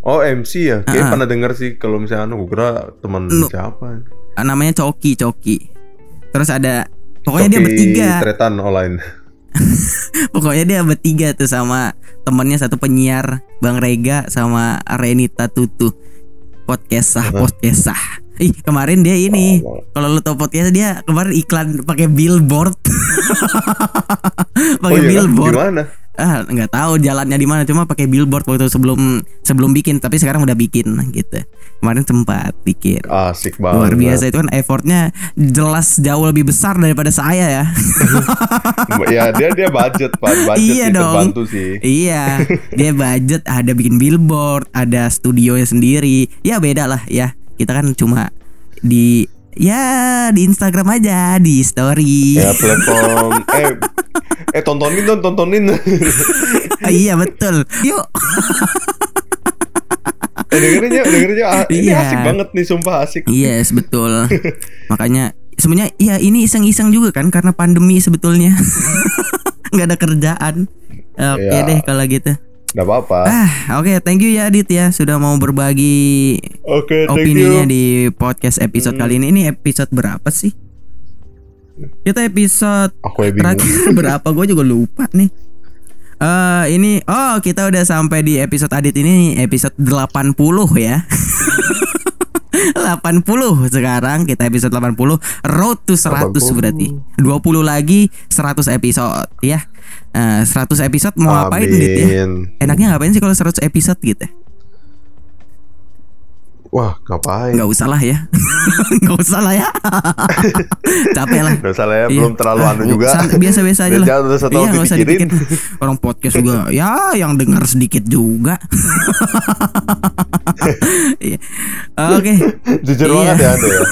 Oh, MC ya. Kayak Ah. pernah dengar sih kalau misalnya anu, gue kira teman siapa. Ah, Namanya Coki, Coki. Terus ada pokoknya dia Coki bertiga. Tretan online. Pokoknya dia bertiga tuh sama temennya satu penyiar Bang Rega sama Renita Tutu. Podcast sah, podcast sah. Ih, kemarin dia ini. Oh, Kalau lu tau podcast dia kemarin iklan pakai billboard. oh pakai iya, billboard. Gimana? Ah, nggak tahu jalannya di mana cuma pakai billboard waktu sebelum sebelum bikin tapi sekarang udah bikin gitu. Kemarin sempat bikin. Asik banget. Luar biasa itu kan effortnya jelas jauh lebih besar daripada saya ya. ya dia dia budget, Pak. Budget Iya itu dong. bantu sih. iya, dia budget ada bikin billboard, ada studionya sendiri. Ya beda lah ya. Kita kan cuma di ya di Instagram aja, di story. Ya platform eh eh tontonin dong, tontonin. iya betul. Yuk. eh dengerin ya, dengerin ya. Ini Iya. asik banget nih, sumpah asik. Yes, betul. Makanya sebenarnya ya ini iseng-iseng juga kan karena pandemi sebetulnya. nggak ada kerjaan. Oke Iya. deh kalau gitu. Gak apa-apa. Ah, oke, thank you ya Adit ya sudah mau berbagi Oke, thank opininya you. di podcast episode Hmm. kali ini. Ini episode berapa sih? Kita episode Aku terakhir berapa? Gue juga lupa nih. Eh ini oh kita udah sampai di episode Adit ini episode 80 ya. 80 sekarang kita episode 80 road to 100 80. berarti 20 lagi 100 episode ya Eh, 100 episode mau ngapain Dit ya Amin. enaknya ngapain sih kalau 100 episode gitu Wah, ngapain? nggak usah lah ya nggak usah lah ya capek lah Gak usah lah ya, Iya. belum terlalu anu juga. Biasa-biasa aja lah. Jangan satu Iya nggak usah dipikirin. Orang podcast juga ya yang dengar sedikit juga. Iya. Oke. Jujur Iya. banget ya Anda ya.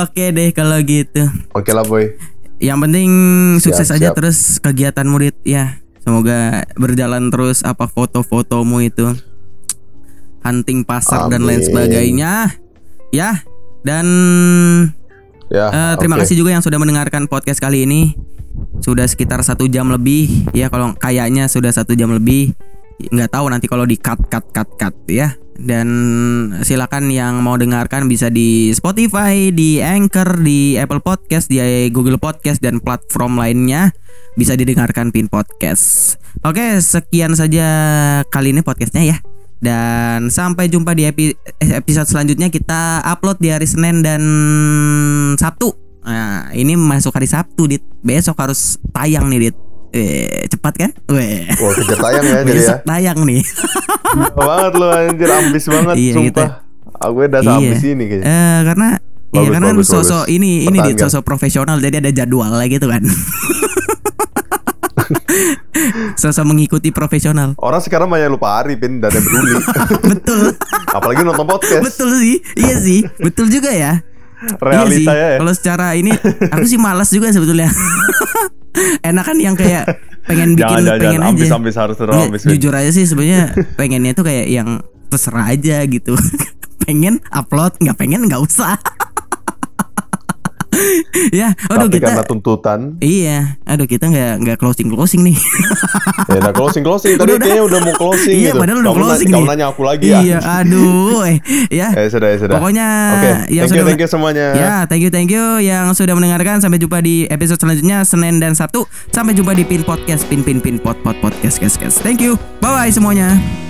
Oke deh kalau gitu. Oke lah boy. Yang penting sukses Siap, aja siap. terus kegiatan murid ya. Semoga berjalan terus apa foto-fotomu itu. Hunting pasar dan lain sebagainya. Ya. Dan Ya. Eh, terima oke. kasih juga yang sudah mendengarkan podcast kali ini. Sudah sekitar satu jam lebih, ya kalau kayaknya sudah satu jam lebih. Nggak tahu nanti kalau di cut cut cut cut ya. Dan silakan yang mau dengarkan bisa di Spotify, di Anchor, di Apple Podcast, di Google Podcast dan platform lainnya bisa didengarkan Pin Podcast. Oke, sekian saja kali ini podcastnya ya. Dan sampai jumpa di epi- episode selanjutnya kita upload di hari Senin dan Sabtu. Nah, ini masuk hari Sabtu, Dit. Besok harus tayang nih, Dit. Eh, cepat kan? Weh. Wah, kejar tayang ya jadi ya. Tayang nih. Gila banget lu anjir ambis banget Iya, sumpah. Aku udah ambis ini kayaknya. Eh, karena Iya Bagus, karena kan bagus, sosok bagus. ini ini Dit, sosok profesional jadi ada jadwalnya gitu kan. sosok mengikuti profesional. Orang sekarang banyak lupa hari pin dan ada peduli. Betul. Apalagi nonton podcast. Betul sih. Iya sih. Betul juga ya. Realita iya ya. Kalau secara ini aku sih malas juga sebetulnya. Enak kan yang kayak pengen bikin Jangan jangan, pengen jangan. aja. ambis ambis harus terus ambis. Jujur aja sih sebenarnya pengennya tuh kayak yang terserah aja gitu. pengen upload, nggak pengen nggak usah. ya, aduh Tapi kita karena tuntutan, Iya, aduh kita nggak nggak closing closing nih. ya udah closing closing. Tadi Udah, udah. kayaknya udah mau closing iya, gitu. padahal udah Kamu na- closing Kamu nanya aku lagi ya. Iya, aduh, eh, ya. Eh sudah ya sudah. Pokoknya Oke, yang thank you sudah thank you semuanya. Ya, thank you thank you yang sudah mendengarkan. Sampai jumpa di episode selanjutnya Senin dan Sabtu. Sampai jumpa di Pin Podcast, Pin Pin Pin Pod Pod Podcast, guys guys. Thank you. Bye bye semuanya.